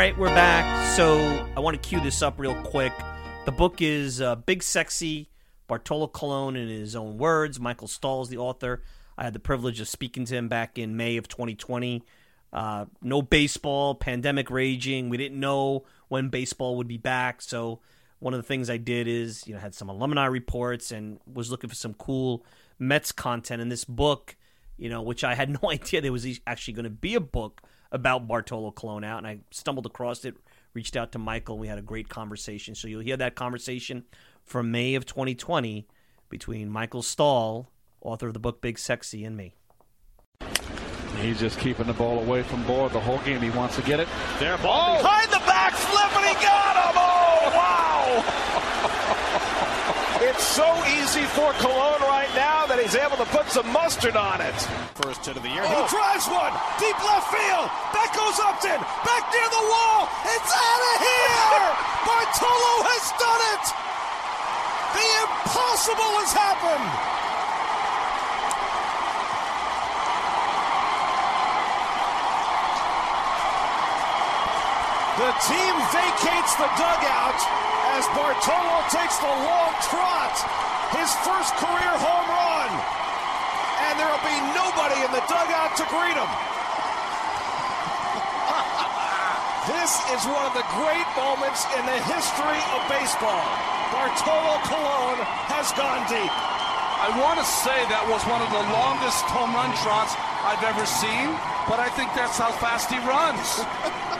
Right, we're back. So I want to cue this up real quick. The book is uh, Big Sexy, Bartolo Colon in his own words. Michael Stahl is the author. I had the privilege of speaking to him back in May of 2020. Uh, no baseball, pandemic raging. We didn't know when baseball would be back. So one of the things I did is, you know, had some alumni reports and was looking for some cool Mets content in this book, you know, which I had no idea there was actually going to be a book about Bartolo Colon out, and I stumbled across it, reached out to Michael, and we had a great conversation. So you'll hear that conversation from May of 2020 between Michael Stahl, author of the book Big Sexy, and me. He's just keeping the ball away from Boyd the whole game. He wants to get it. There, ball oh. behind the back flip, and he got him! Oh, wow! It's so easy for Colon right now that he's able to put some mustard on it. First hit of the year. Oh. He drives one deep left field. Back goes Upton. Back near the wall. It's out of here. Bartolo has done it. The impossible has happened. The team vacates the dugout as Bartolo takes the long trot. His first career home run. And there will be nobody in the dugout to greet him. this is one of the great moments in the history of baseball. Bartolo Colon has gone deep. I want to say that was one of the longest home run trots I've ever seen, but I think that's how fast he runs.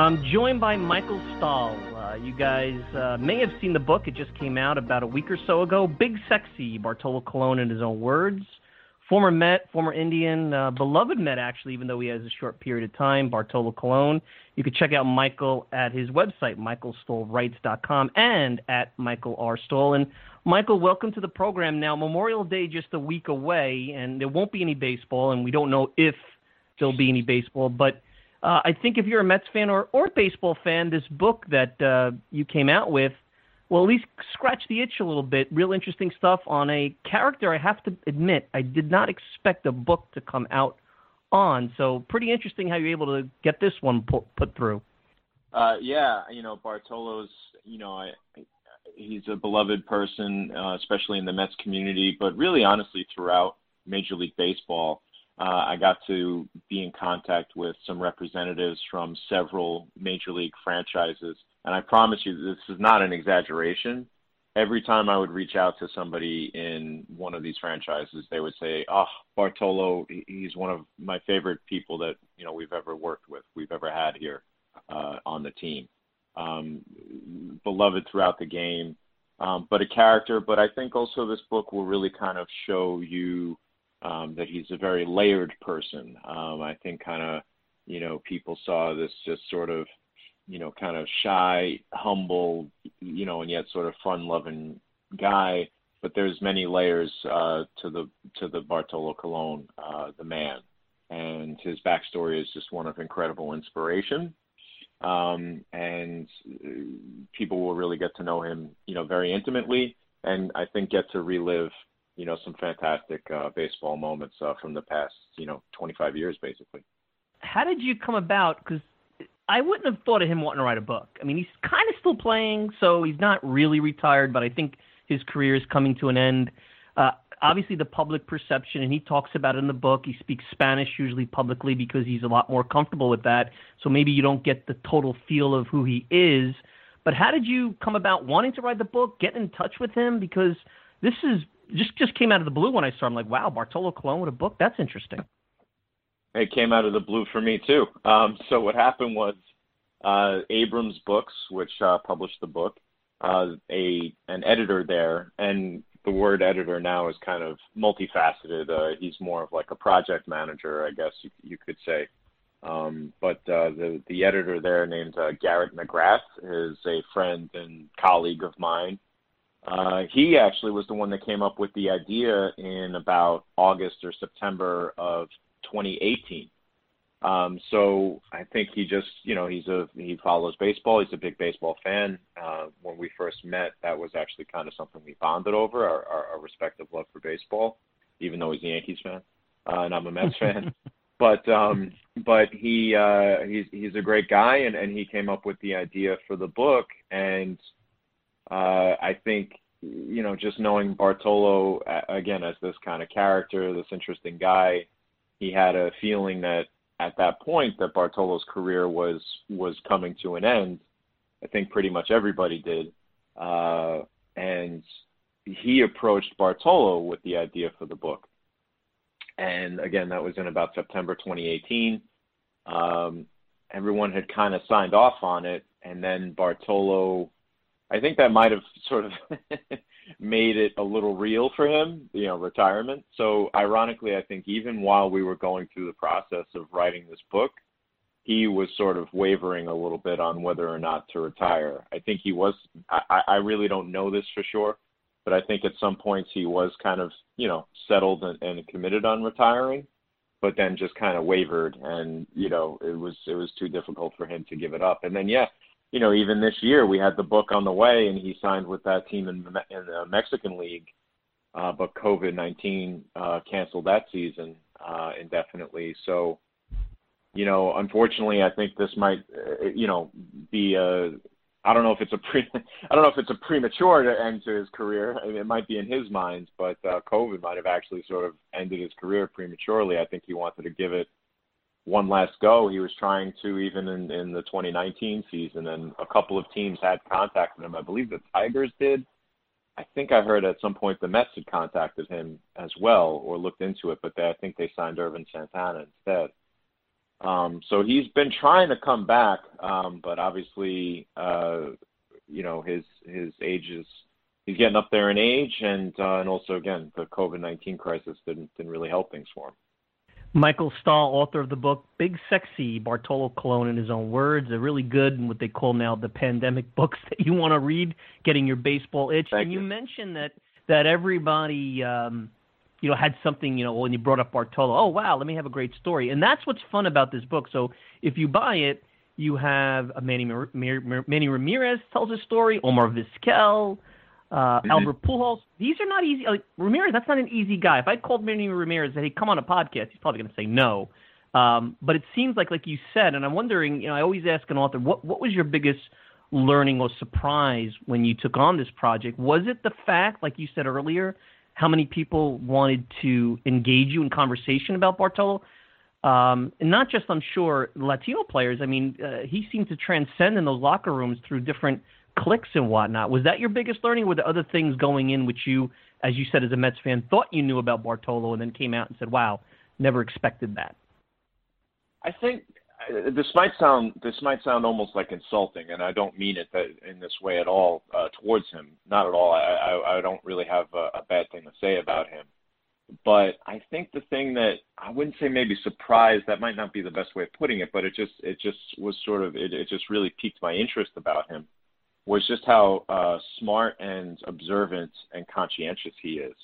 I'm joined by Michael Stahl. Uh, you guys uh, may have seen the book. It just came out about a week or so ago. Big Sexy, Bartolo Colon in his own words. Former Met, former Indian, uh, beloved Met, actually, even though he has a short period of time, Bartolo Colon. You can check out Michael at his website, michaelstahlwrites.com, and at Michael R. Stahl. And Michael, welcome to the program. Now, Memorial Day just a week away, and there won't be any baseball, and we don't know if there'll be any baseball, but Uh, I think if you're a Mets fan or, or baseball fan, this book that uh, you came out with will at least scratch the itch a little bit. Real interesting stuff on a character I have to admit I did not expect a book to come out on. So pretty interesting how you're able to get this one put, put through. Uh, yeah, you know Bartolo's, you know, I, he's a beloved person, uh, especially in the Mets community, but really honestly throughout Major League Baseball. Uh, I got to be in contact with some representatives from several major league franchises, and I promise you, this is not an exaggeration. Every time I would reach out to somebody in one of these franchises, they would say, "Oh, Bartolo, he's one of my favorite people that you know we've ever worked with, we've ever had here uh, on the team. Um, beloved throughout the game, um, but a character. But I think also this book will really kind of show you." Um, that he's a very layered person. Um, I think kind of, you know, people saw this just sort of, you know, kind of shy, humble, you know, and yet sort of fun-loving guy. But there's many layers uh, to the to the Bartolo Colon, uh, the man, and his backstory is just one of incredible inspiration. Um, and uh, people will really get to know him, you know, very intimately, and I think get to relive you know some fantastic uh, baseball moments uh, from the past you know 25 years basically. How did you come about? Because I wouldn't have thought of him wanting to write a book. I mean, he's kind of still playing, so he's not really retired, but I think his career is coming to an end. Uh, obviously, the public perception, and he talks about it in the book. He speaks Spanish usually publicly because he's a lot more comfortable with that. So maybe you don't get the total feel of who he is. But how did you come about wanting to write the book, get in touch with him? Because this is just just came out of the blue when I saw him. Like, wow, Bartolo Colon with a book. That's interesting. It came out of the blue for me too. Um, so what happened was uh, Abrams Books, which uh, published the book, uh, a an editor there, and the word editor now is kind of multifaceted. Uh, he's more of like a project manager, I guess you, you could say. Um, but uh, the the editor there, named uh, Garrett McGrath, is a friend and colleague of mine. Uh, he actually was the one that came up with the idea in about August or September of 2018. Um, so I think he just, you know, he's a he follows baseball. He's a big baseball fan. Uh, when we first met, that was actually kind of something we bonded over our, our, our respective love for baseball, even though he's a Yankees fan uh, and I'm a Mets fan. But um, but he uh, he's he's a great guy, and, and he came up with the idea for the book, and uh, I think you know just knowing Bartolo again as this kind of character, this interesting guy, he had a feeling that at that point that Bartolo's career was was coming to an end. I think pretty much everybody did, uh, and he approached Bartolo with the idea for the book. And again, that was in about September 2018. Um, everyone had kind of signed off on it, and then Bartolo I think that might have sort of made it a little real for him, you know, retirement. So ironically, I think even while we were going through the process of writing this book, he was sort of wavering a little bit on whether or not to retire. I think he was. I, I really don't know this for sure, but I think at some points he was kind of, you know, settled and, and committed on retiring, but then just kind of wavered, and you know, it was it was too difficult for him to give it up. And then yeah, you know, even this year we had the book on the way, and he signed with that team in in the Mexican League, uh, but COVID nineteen uh, canceled that season uh, indefinitely. So, you know, unfortunately, I think this might, uh, you know, be a. I don't know if it's a pre. I don't know if it's a premature end to his career. I mean, it might be in his mind, but uh, COVID might have actually sort of ended his career prematurely. I think he wanted to give it one last go. He was trying to even in, in the 2019 season, and a couple of teams had contacted him. I believe the Tigers did. I think I heard at some point the Mets had contacted him as well or looked into it, but they, I think they signed Ervin Santana instead. Um, so he's been trying to come back, um, but obviously, uh, you know, his his age is he's getting up there in age, and uh, and also again the COVID nineteen crisis didn't didn't really help things for him. Michael Stahl, author of the book Big Sexy, Bartolo Colon in his own words, a really good and what they call now the pandemic books that you want to read, getting your baseball itch. Thank and you. you mentioned that that everybody um, you know, had something, you know, when you brought up Bartolo, oh wow, let me have a great story, and that's what's fun about this book. So if you buy it, you have a Manny, Manny Ramirez tells a story, Omar Vizquel, uh, mm-hmm. Albert Pujols. These are not easy. Like Ramirez, that's not an easy guy. If I called Manny Ramirez and said, "Hey, come on a podcast," he's probably going to say no. Um, but it seems like, like you said, and I'm wondering. You know, I always ask an author, what what was your biggest learning or surprise when you took on this project? Was it the fact, like you said earlier, how many people wanted to engage you in conversation about Bartolo? Um, and not just, I'm sure, Latino players. I mean, uh, he seemed to transcend in those locker rooms through different clicks and whatnot. Was that your biggest learning? Were there other things going in which you, as you said as a Mets fan, thought you knew about Bartolo and then came out and said, wow, never expected that? I think uh, this might sound this might sound almost like insulting, and I don't mean it that, in this way at all uh, towards him. Not at all. I, I, I don't really have a, a bad thing to say about him. But I think the thing that I wouldn't say maybe surprised that might not be the best way of putting it, but it just it just was sort of it, it just really piqued my interest about him was just how uh, smart and observant and conscientious he is.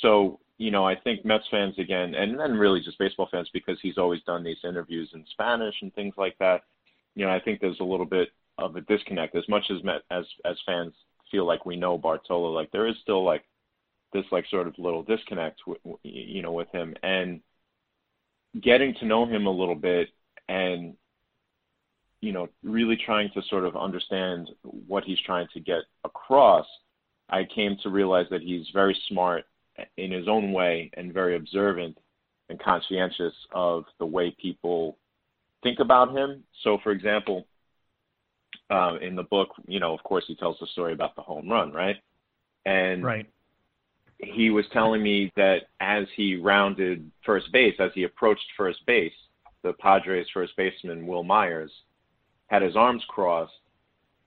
So you know, I think Mets fans again, and then really just baseball fans because he's always done these interviews in Spanish and things like that. You know, I think there's a little bit of a disconnect. As much as Met, as as fans feel like we know Bartolo, like there is still like this like sort of little disconnect, with, you know, with him and getting to know him a little bit and you know really trying to sort of understand what he's trying to get across. I came to realize that he's very smart in his own way and very observant and conscientious of the way people think about him. So, for example, uh, in the book, you know, of course, he tells the story about the home run, right? And right. he was telling me that as he rounded first base, as he approached first base, the Padres first baseman Wil Myers had his arms crossed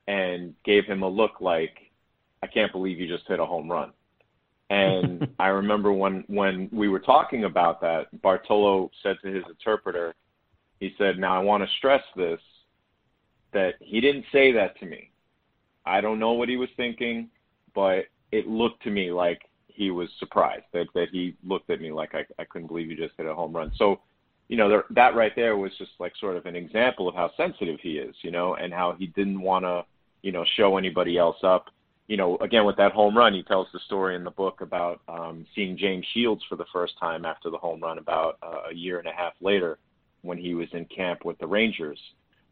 and gave him a look like, "I can't believe you just hit a home run." And I remember when when we were talking about that, Bartolo said to his interpreter, he said, "Now I want to stress this that he didn't say that to me. I don't know what he was thinking, but it looked to me like he was surprised that that he looked at me like I, I couldn't believe you just hit a home run." So, you know, there, that right there was just like sort of an example of how sensitive he is, you know, and how he didn't want to, you know, show anybody else up you know, again with that home run, he tells the story in the book about um, seeing James Shields for the first time after the home run about uh, a year and a half later when he was in camp with the Rangers.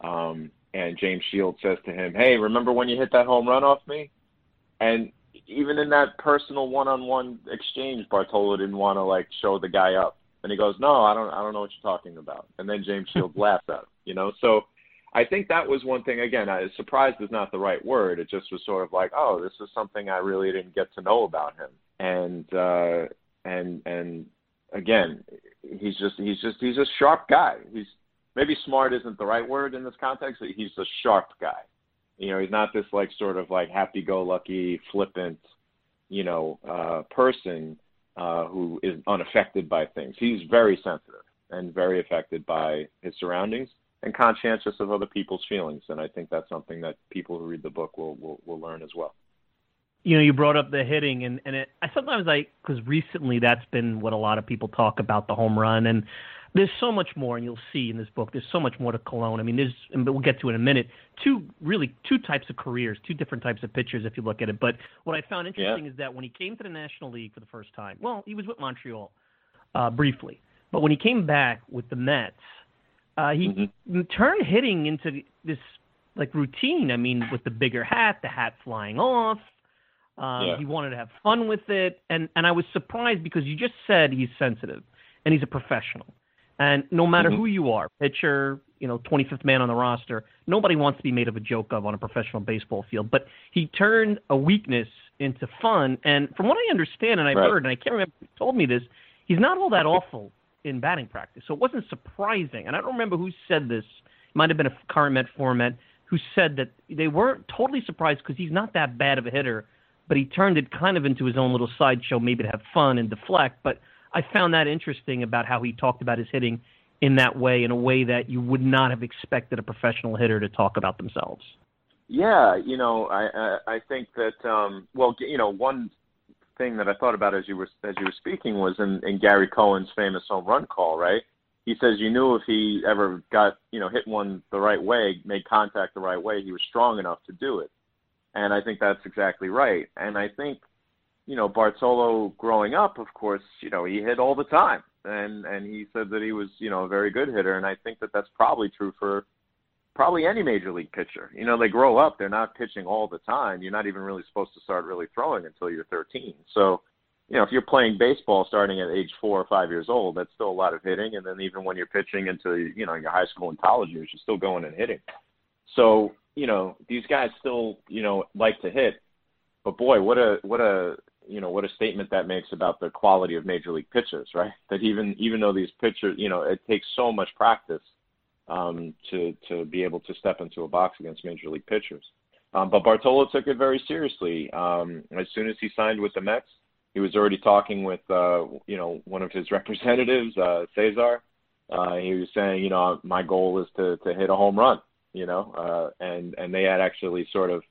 Um, and James Shields says to him, "Hey, remember when you hit that home run off me?" And even in that personal one-on-one exchange, Bartolo didn't want to like show the guy up. And he goes, "No, I don't. I don't know what you're talking about." And then James Shields laughs at him. You know, so I think that was one thing. Again, I, surprised is not the right word. It just was sort of like, oh, this is something I really didn't get to know about him, and uh, and and again, he's just he's just he's a sharp guy. He's maybe smart isn't the right word in this context. But he's a sharp guy. You know, he's not this like sort of like happy-go-lucky, flippant, you know, uh, person uh, who is unaffected by things. He's very sensitive and very affected by his surroundings and conscientious of other people's feelings. And I think that's something that people who read the book will will, will learn as well. You know, you brought up the hitting, and and it, I sometimes like because recently that's been what a lot of people talk about the home run, and there's so much more, and you'll see in this book, there's so much more to Colon. I mean, there's, but we'll get to in a minute, two really two types of careers, two different types of pitchers if you look at it. But what I found interesting yeah. is that when he came to the National League for the first time, well, he was with Montreal uh, briefly, but when he came back with the Mets, uh, he mm-hmm. turned hitting into this like routine. I mean, with the bigger hat, the hat flying off. Um, yeah. He wanted to have fun with it, and and I was surprised because you just said he's sensitive and he's a professional. And no matter mm-hmm. who you are, pitcher, you know, 25th man on the roster, nobody wants to be made of a joke of on a professional baseball field. But he turned a weakness into fun. And from what I understand, and I've right. heard, and I can't remember who told me this, he's not all that awful in batting practice. So it wasn't surprising. And I don't remember who said this. It might have been a current Met format who said that they weren't totally surprised because he's not that bad of a hitter, but he turned it kind of into his own little sideshow, maybe to have fun and deflect. But I found that interesting about how he talked about his hitting in that way, in a way that you would not have expected a professional hitter to talk about themselves. Yeah, you know, I I, I think that um, well, you know, one thing that I thought about as you were as you were speaking was in, in Gary Cohen's famous home run call, right? He says you knew if he ever got you know hit one the right way, made contact the right way, he was strong enough to do it. And I think that's exactly right. And I think you know Bartolo growing up, of course, you know he hit all the time, and and he said that he was you know a very good hitter, and I think that that's probably true for probably any major league pitcher. You know, they grow up, they're not pitching all the time. You're not even really supposed to start really throwing until you're 13. So, you know, if you're playing baseball starting at age four or five years old, that's still a lot of hitting. And then even when you're pitching into, you know, your high school and college years, you're still going and hitting. So, you know, these guys still, you know, like to hit. But boy, what a what a you know what a statement that makes about the quality of major league pitchers, right? That even even though these pitchers, you know, it takes so much practice um, to to be able to step into a box against major league pitchers. Um, but Bartolo took it very seriously. Um, as soon as he signed with the Mets, he was already talking with uh, you know one of his representatives, uh, Cesar. Uh, he was saying, you know, my goal is to to hit a home run. You know, uh, and and they had actually sort of,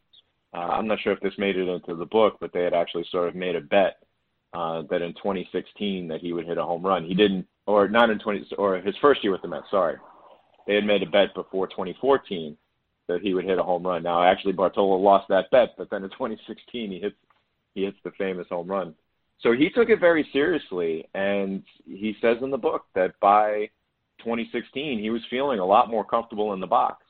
uh, I'm not sure if this made it into the book, but they had actually sort of made a bet uh, that in 2016 that he would hit a home run. He didn't, or not in 20, or his first year with the Mets. Sorry, they had made a bet before 2014 that he would hit a home run. Now, actually, Bartolo lost that bet, but then in 2016 he hits he hits the famous home run. So he took it very seriously, and he says in the book that by 2016 he was feeling a lot more comfortable in the box,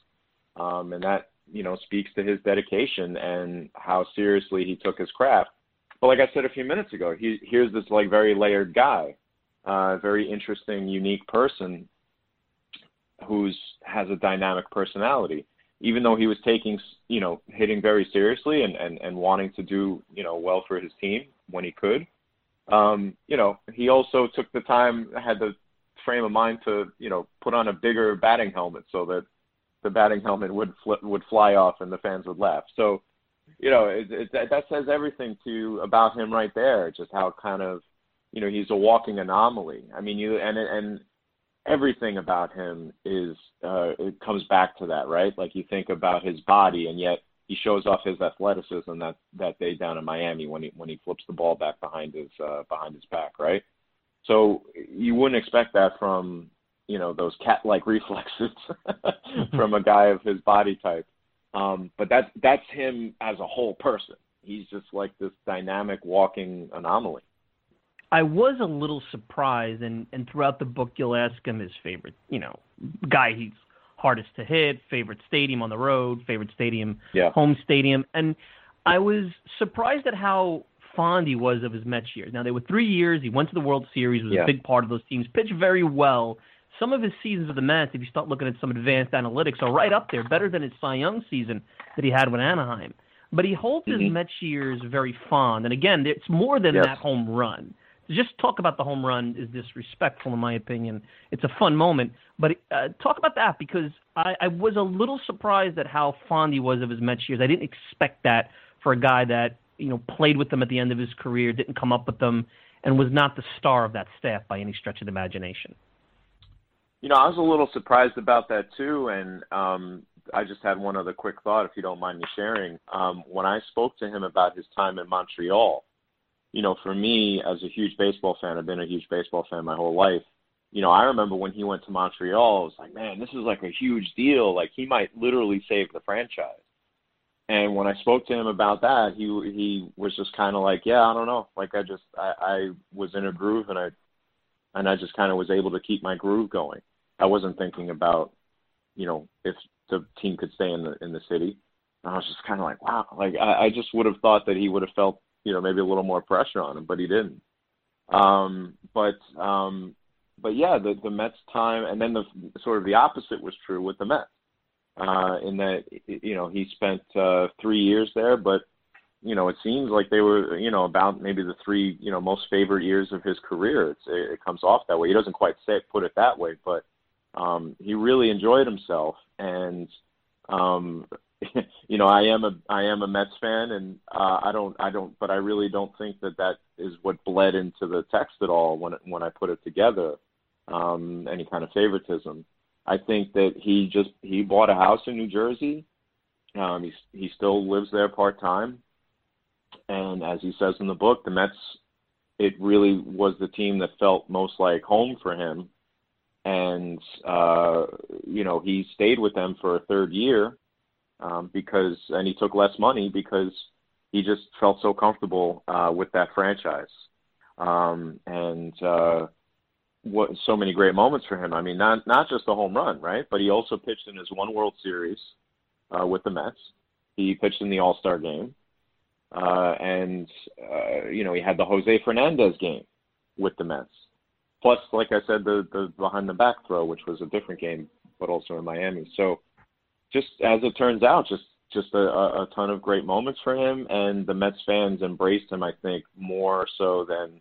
um, and that you know speaks to his dedication and how seriously he took his craft. But like I said a few minutes ago, he here's this like very layered guy, uh, very interesting, unique person who's has a dynamic personality. Even though he was taking, you know, hitting very seriously and, and, and wanting to do, you know, well for his team when he could, um, you know, he also took the time, had the frame of mind to, you know, put on a bigger batting helmet so that the batting helmet would flip, would fly off and the fans would laugh. So, you know, it, it, that says everything to about him right there. Just how kind of, you know, he's a walking anomaly. I mean, you and and everything about him is uh, it comes back to that, right? Like you think about his body, and yet he shows off his athleticism that that day down in Miami when he when he flips the ball back behind his uh, behind his back, right? So you wouldn't expect that from you know those cat-like reflexes from a guy of his body type. Um, but that's that's him as a whole person. He's just like this dynamic walking anomaly. I was a little surprised, and and throughout the book, you'll ask him his favorite, you know, guy he's hardest to hit, favorite stadium on the road, favorite stadium, yeah. home stadium, and I was surprised at how fond he was of his Mets years. Now they were three years. He went to the World Series, was yeah. a big part of those teams, pitched very well. Some of his seasons with the Mets, if you start looking at some advanced analytics, are right up there, better than his Cy Young season that he had with Anaheim. But he holds mm-hmm. his Mets years very fond, and again, it's more than yes. that home run to just talk about the home run is disrespectful, in my opinion. It's a fun moment, but uh, talk about that because I, I was a little surprised at how fond he was of his Mets years. I didn't expect that for a guy that you know played with them at the end of his career, didn't come up with them, and was not the star of that staff by any stretch of the imagination. You know, I was a little surprised about that too, and um, I just had one other quick thought, if you don't mind me sharing. Um, when I spoke to him about his time in Montreal you know, for me as a huge baseball fan, I've been a huge baseball fan my whole life. You know, I remember when he went to Montreal, I was like, man, this is like a huge deal. Like he might literally save the franchise. And when I spoke to him about that, he he was just kind of like, yeah, I don't know. Like I just I, I was in a groove and I and I just kind of was able to keep my groove going. I wasn't thinking about, you know, if the team could stay in the in the city. I was just kind of like, wow. Like I, I just would have thought that he would have felt you know maybe a little more pressure on him, but he didn't. Um, but um, but yeah, the the Mets time, and then the sort of the opposite was true with the Mets, uh, in that you know he spent uh, three years there, but you know it seems like they were you know about maybe the three you know most favorite years of his career. It's, it, it comes off that way. He doesn't quite say put it that way, but um, he really enjoyed himself and um you know, I am a I am a Mets fan, and uh, I don't I don't, but I really don't think that that is what bled into the text at all when when I put it together. Um, any kind of favoritism. I think that he just he bought a house in New Jersey. Um, he he still lives there part time, And as he says in the book, the Mets, it really was the team that felt most like home for him. And, uh, you know, he stayed with them for a third year um, because, and he took less money because he just felt so comfortable uh, with that franchise. Um, and, uh, what so many great moments for him. I mean, not not just a home run, right? But he also pitched in his one World Series uh, with the Mets. He pitched in the All Star game, uh, and uh, you know he had the Jose Fernandez game with the Mets. Plus, like I said, the the behind the back throw, which was a different game, but also in Miami. So, just as it turns out, just just a, a ton of great moments for him, and the Mets fans embraced him. I think more so than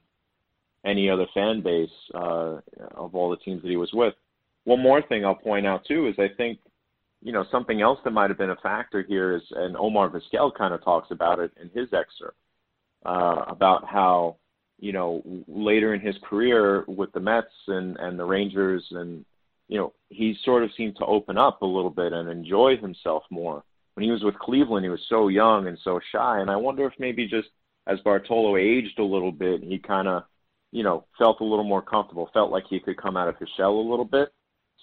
any other fan base uh, of all the teams that he was with. One more thing I'll point out too is I think you know something else that might have been a factor here is, and Omar Vizquel kind of talks about it in his excerpt uh, about how you know later in his career with the Mets and and the Rangers and you know he sort of seemed to open up a little bit and enjoy himself more. When he was with Cleveland, he was so young and so shy, and I wonder if maybe just as Bartolo aged a little bit, he kind of you know, felt a little more comfortable, felt like he could come out of his shell a little bit.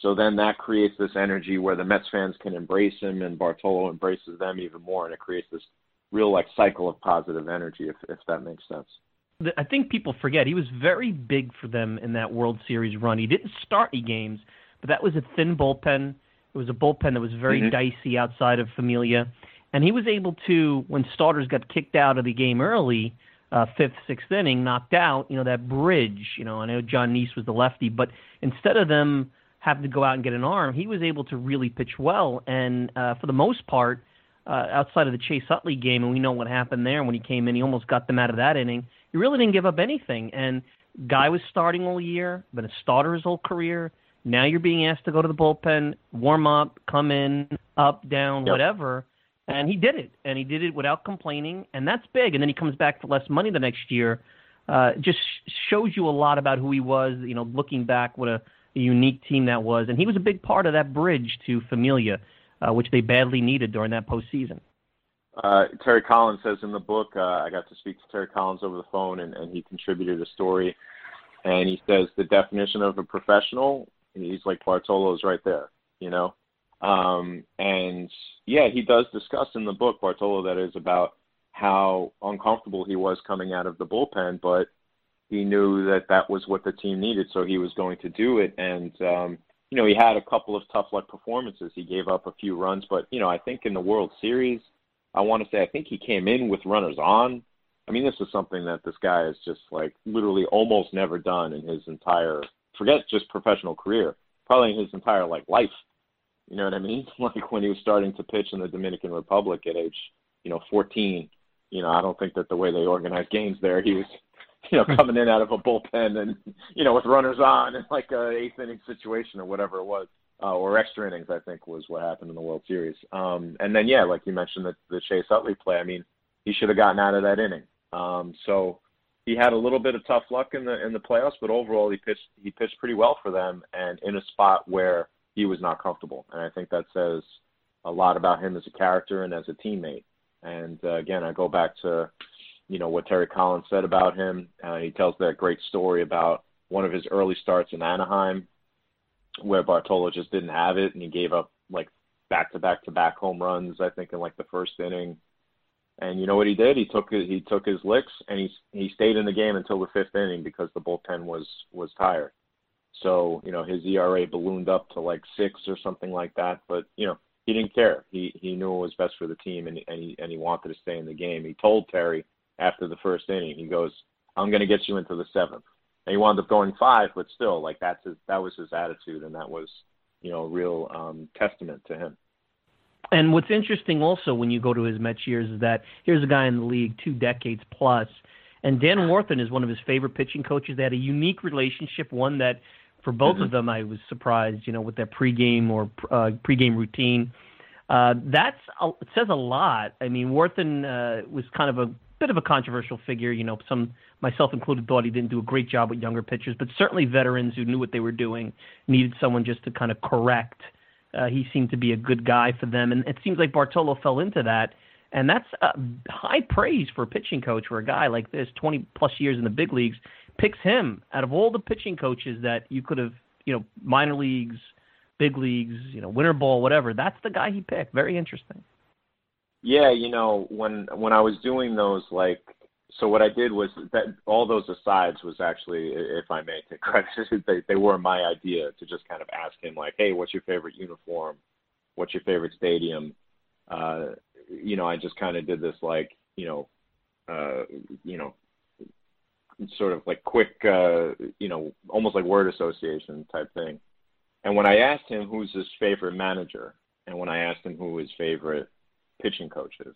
So then that creates this energy where the Mets fans can embrace him and Bartolo embraces them even more, and it creates this real like cycle of positive energy, if if that makes sense. I think people forget he was very big for them in that World Series run. He didn't start any games, but that was a thin bullpen. It was a bullpen that was very mm-hmm. dicey outside of Familia, and he was able to, when starters got kicked out of the game early, uh, fifth, sixth inning, knocked out, you know, that bridge. You know, I know Jon Niese was the lefty, but instead of them having to go out and get an arm, he was able to really pitch well. And uh, for the most part, uh, outside of the Chase Utley game, and we know what happened there when he came in, he almost got them out of that inning. He really didn't give up anything. And guy was starting all year, been a starter his whole career. Now you're being asked to go to the bullpen, warm up, come in, up, down, yep. whatever and he did it, and he did it without complaining, and that's big. And then he comes back for less money the next year. Uh, just shows you a lot about who he was. You know, looking back, what a, a unique team that was, and he was a big part of that bridge to Familia, uh, which they badly needed during that postseason. Uh, Terry Collins says in the book, uh, I got to speak to Terry Collins over the phone, and, and he contributed a story. And he says the definition of a professional, he's like Bartolo's right there. You know, um, and yeah, he does discuss in the book, Bartolo, that is about how uncomfortable he was coming out of the bullpen, but he knew that that was what the team needed, so he was going to do it. And um, you know, he had a couple of tough luck performances. He gave up a few runs, but you know, I think in the World Series, I want to say I think he came in with runners on. I mean, this is something that this guy has just like literally almost never done in his entire forget just professional career, probably in his entire like life. You know what I mean? Like when he was starting to pitch in the Dominican Republic at age, you know, 14. You know, I don't think that the way they organized games there, he was, you know, coming in out of a bullpen and you know with runners on in like a eighth inning situation or whatever it was, uh, or extra innings. I think was what happened in the World Series. Um, and then yeah, like you mentioned the the Chase Utley play. I mean, he should have gotten out of that inning. Um, so he had a little bit of tough luck in the in the playoffs, but overall he pitched he pitched pretty well for them and in a spot where he was not comfortable. And I think that says a lot about him as a character and as a teammate. And uh, again, I go back to, you know, what Terry Collins said about him. Uh, he tells that great story about one of his early starts in Anaheim, where Bartolo just didn't have it, and he gave up like back to back to back home runs. I think in like the first inning. And you know what he did? He took he took his licks and he he stayed in the game until the fifth inning because the bullpen was was tired. So, you know, his ERA ballooned up to like six or something like that. But, you know, he didn't care. He he knew it was best for the team and and he and he wanted to stay in the game. He told Terry after the first inning, he goes, I'm gonna get you into the seventh. And he wound up going five, but still, like that's his that was his attitude and that was, you know, a real um testament to him. And what's interesting also when you go to his Mets years is that here's a guy in the league two decades plus, and Dan Warthen is one of his favorite pitching coaches. They had a unique relationship, one that for both mm-hmm. of them, I was surprised, you know, with their pregame or uh, pregame routine. Uh, that's it says a lot. I mean, Warthen uh, was kind of a bit of a controversial figure. You know, some myself included thought he didn't do a great job with younger pitchers, but certainly veterans who knew what they were doing needed someone just to kind of correct. Uh, he seemed to be a good guy for them, and it seems like Bartolo fell into that. And that's uh, high praise for a pitching coach for a guy like this, 20 plus years in the big leagues, picks him out of all the pitching coaches that you could have, you know, minor leagues, big leagues, you know, winter ball, whatever. That's the guy he picked. Very interesting. Yeah, you know, when when I was doing those like so what I did was that all those asides was actually, if I may take credit, they, they were my idea to just kind of ask him like, hey, what's your favorite uniform? What's your favorite stadium? Uh, you know, I just kind of did this like, you know, uh, you know, sort of like quick, uh, you know, almost like word association type thing. And when I asked him who's his favorite manager, and when I asked him who his favorite pitching coaches.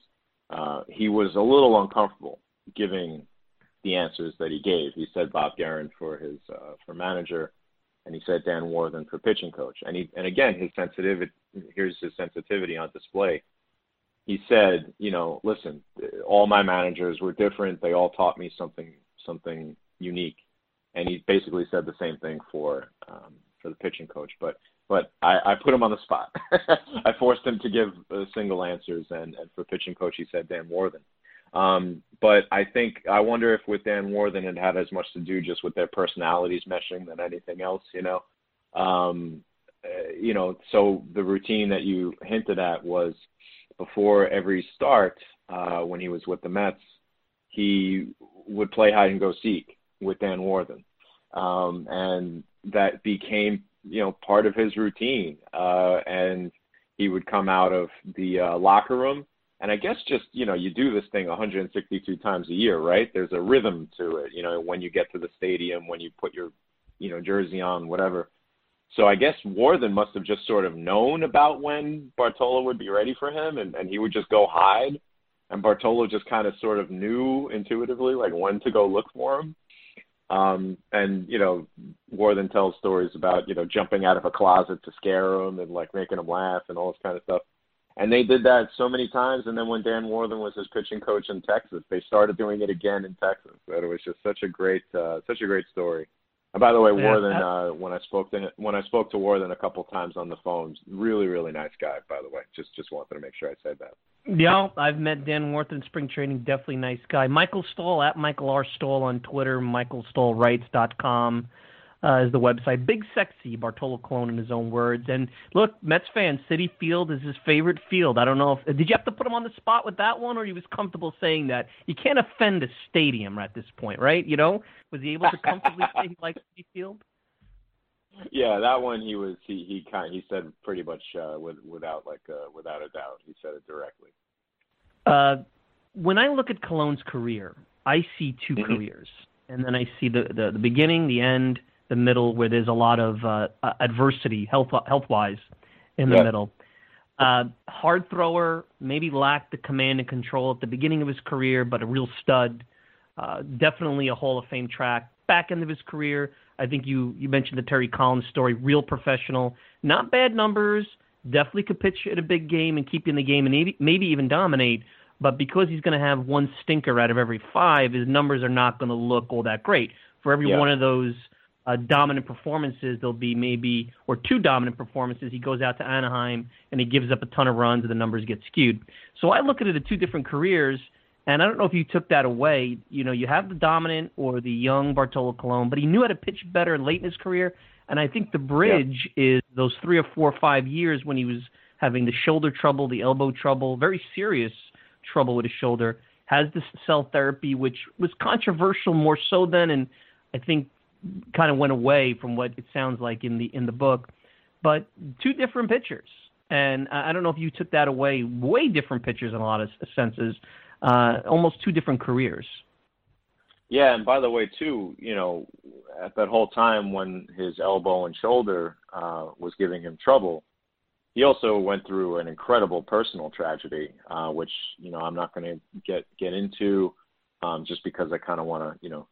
uh, he was a little uncomfortable giving the answers that he gave. He said Bob Geren for his uh, for manager, and he said Dan Warthen for pitching coach. And he and again his sensitivity here's his sensitivity on display. He said, you know, listen, all my managers were different. They all taught me something something unique. And he basically said the same thing for um, for the pitching coach. But but I, I put him on the spot. I forced him to give uh, single answers, and, and for pitching coach, he said Dan Warthen. Um, but I think I wonder if with Dan Warthen it had as much to do just with their personalities meshing than anything else. You know, um, uh, you know. So the routine that you hinted at was before every start uh, when he was with the Mets, he would play hide and go seek with Dan Warthen, um, and that became you know part of his routine. Uh, and he would come out of the uh, locker room and I guess just, you know, you do this thing 162 times a year, right? There's a rhythm to it, you know, when you get to the stadium, when you put your, you know, jersey on, whatever. So I guess Warthen must have just sort of known about when Bartolo would be ready for him and, and he would just go hide. And Bartolo just kind of sort of knew intuitively like when to go look for him. Um, and, you know, Warthen tells stories about, you know, jumping out of a closet to scare him and like making him laugh and all this kind of stuff. And they did that so many times. And then when Dan Warthen was his pitching coach in Texas, they started doing it again in Texas. That it was just such a great, uh, such a great story. And by the way, yeah, Warthen, uh, when I spoke to when I spoke to Warthen a couple times on the phone, really, really nice guy. By the way, just just wanted to make sure I said that. Yeah, I've met Dan Warthen in spring training. Definitely nice guy. Michael Stahl at Michael R Stahl on Twitter. MichaelStahlWrites.com. com uh, is the website. Big Sexy, Bartolo Colon in his own words. And look, Mets fan, Citi Field is his favorite field. I don't know if did you have to put him on the spot with that one, or he was comfortable saying that. You can't offend a stadium at this point, right? You know, was he able to comfortably say he likes Citi Field? Yeah, that one he was he he kind he said pretty much uh, with, without like uh, without a doubt he said it directly. Uh, when I look at Colon's career, I see 2 mm-hmm. careers, and then I see the, the the beginning, the end, the middle where there's a lot of uh, adversity health health wise in the middle. Uh, hard thrower, maybe lacked the command and control at the beginning of his career, but a real stud. Uh, definitely a Hall of Fame track. Back end of his career, I think you you mentioned the Terry Collins story. Real professional, not bad numbers. Definitely could pitch at a big game and keep you in the game and maybe, maybe even dominate. But because he's going to have one stinker out of every five, his numbers are not going to look all that great. For every yeah. one of those uh, dominant performances, there'll be maybe or two dominant performances. He goes out to Anaheim and he gives up a ton of runs, and the numbers get skewed. So I look at it as two different careers, and I don't know if you took that away. You know, you have the dominant or the young Bartolo Colon, but he knew how to pitch better late in his career. And I think the bridge yeah. is those three or four or five years when he was having the shoulder trouble, the elbow trouble, very serious trouble with his shoulder. Has this cell therapy, which was controversial more so then, and I think kind of went away from what it sounds like in the in the book. But two different pitchers, and I don't know if you took that away. Way different pitchers in a lot of senses. Uh, almost two different careers. Yeah, and by the way, too, you know, at that whole time when his elbow and shoulder uh, was giving him trouble, he also went through an incredible personal tragedy, uh, which you know I'm not going to get get into, um, just because I kind of want to, you know,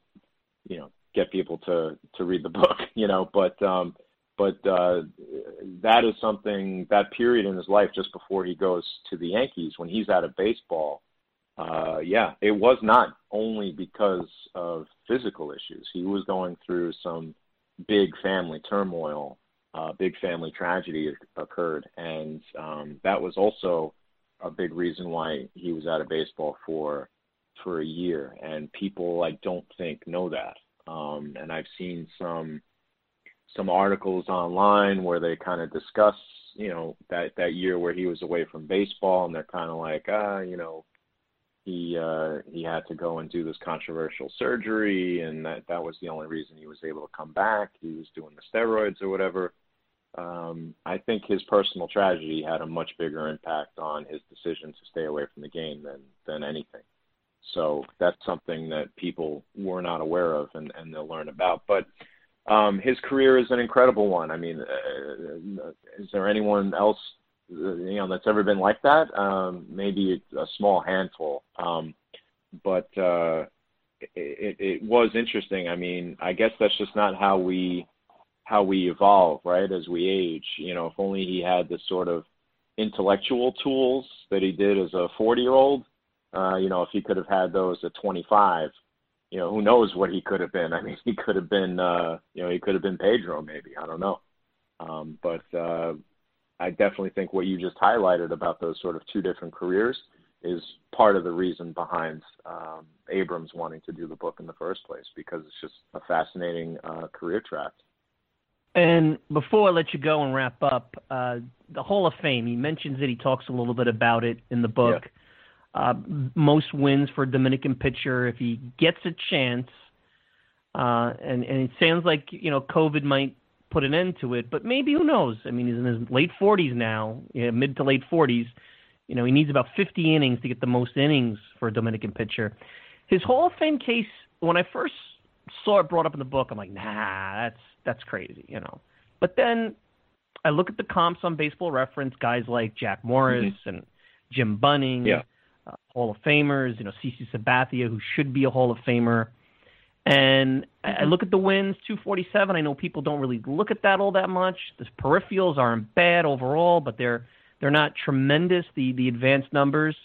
you know, get people to to read the book, you know. But um, but uh, that is something that period in his life just before he goes to the Yankees when he's out of baseball. Uh, yeah, it was not only because of physical issues. He was going through some big family turmoil. Uh, big family tragedy occurred, and um, that was also a big reason why he was out of baseball for for a year, and people I don't think know that. Um, and I've seen some some articles online where they kind of discuss, you know, that that year where he was away from baseball, and they're kind of like, ah, you know, he uh, he had to go and do this controversial surgery, and that that was the only reason he was able to come back. He was doing the steroids or whatever. Um, I think his personal tragedy had a much bigger impact on his decision to stay away from the game than than anything. So that's something that people were not aware of, and, and they'll learn about. But um, his career is an incredible one. I mean, uh, is there anyone else you know that's ever been like that? Um, maybe a small handful, um, but uh, it, it was interesting. I mean, I guess that's just not how we how we evolve, right? As we age, you know, if only he had the sort of intellectual tools that he did as a 40 year old. Uh, you know, if he could have had those at 25, you know, who knows what he could have been? I mean, he could have been, uh, you know, he could have been Pedro, maybe. I don't know. Um, but uh, I definitely think what you just highlighted about those sort of two different careers is part of the reason behind um, Abrams wanting to do the book in the first place because it's just a fascinating uh, career track. And before I let you go and wrap up, uh, the Hall of Fame, he mentions it, he talks a little bit about it in the book. Yeah. Uh, most wins for a Dominican pitcher if he gets a chance. Uh, and, and it sounds like, you know, COVID might put an end to it, but maybe who knows? I mean, he's in his late 40s now, you know, mid to late 40s. You know, he needs about 50 innings to get the most innings for a Dominican pitcher. His Hall of Fame case, when I first saw it brought up in the book, I'm like, nah, that's that's crazy, you know. But then I look at the comps on Baseball Reference, guys like Jack Morris mm-hmm. and Jim Bunning, yeah. Uh, Hall of Famers, you know, CC Sabathia, who should be a Hall of Famer. And I mm-hmm. look at the wins, 247. I know people don't really look at that all that much. The peripherals aren't bad overall, but they're they're not tremendous. The the advanced numbers.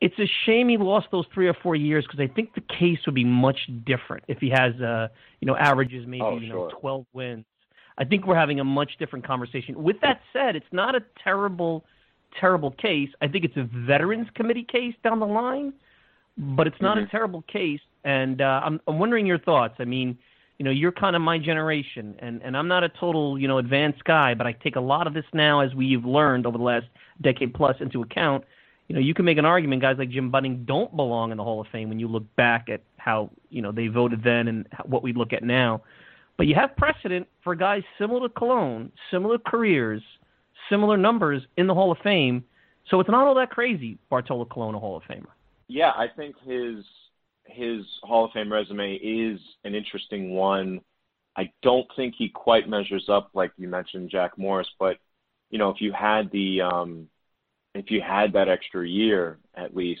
It's a shame he lost those three or four years because I think the case would be much different if he has uh you know averages maybe oh, you sure. know 12 wins. I think we're having a much different conversation. With that said, it's not a terrible terrible case. I think it's a veterans committee case down the line, but it's not mm-hmm. a terrible case and uh, I'm, I'm wondering your thoughts. I mean, you know, you're kind of my generation, and, and I'm not a total, you know, advanced guy, but I take a lot of this now, as we've learned over the last decade plus, into account. You know, you can make an argument guys like Jim Bunning don't belong in the Hall of Fame when you look back at how, you know, they voted then and what we look at now. But you have precedent for guys similar to Colon, similar careers, similar numbers in the Hall of Fame. So it's not all that crazy, Bartolo Colon, a Hall of Famer. Yeah, I think his his Hall of Fame resume is an interesting one. I don't think he quite measures up, like you mentioned, Jack Morris. But you know, if you had the um, if you had that extra year at least,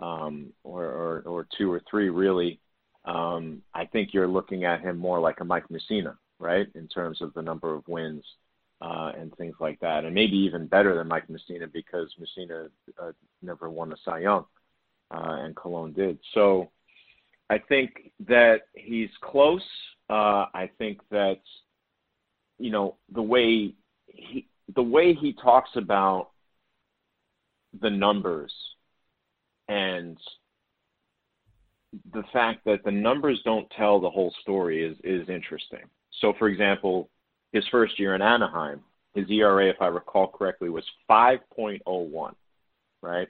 um, or, or or two or three, really, um, I think you're looking at him more like a Mike Mussina, right, in terms of the number of wins uh, and things like that, and maybe even better than Mike Mussina because Mussina uh, never won a Cy Young, uh, and Colon did. So I think that he's close. Uh, I think that you know the way he the way he talks about the numbers and the fact that the numbers don't tell the whole story is is interesting. So, for example, his first year in Anaheim, his ERA, if I recall correctly, was 5.01, right?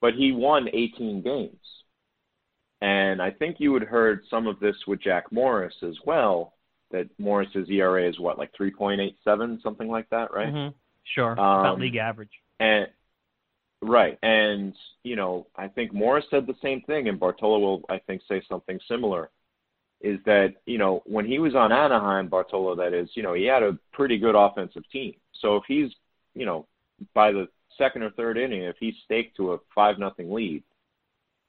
But he won 18 games. And I think you had heard some of this with Jack Morris as well. That Morris's ERA is what, like 3.87, something like that, right? Mm-hmm. Sure, um, about league average. And right, and you know, I think Morris said the same thing, and Bartolo will, I think, say something similar. Is that you know when he was on Anaheim, Bartolo, that is, you know, he had a pretty good offensive team. So if he's, you know, by the second or third inning, if he's staked to a five nothing lead,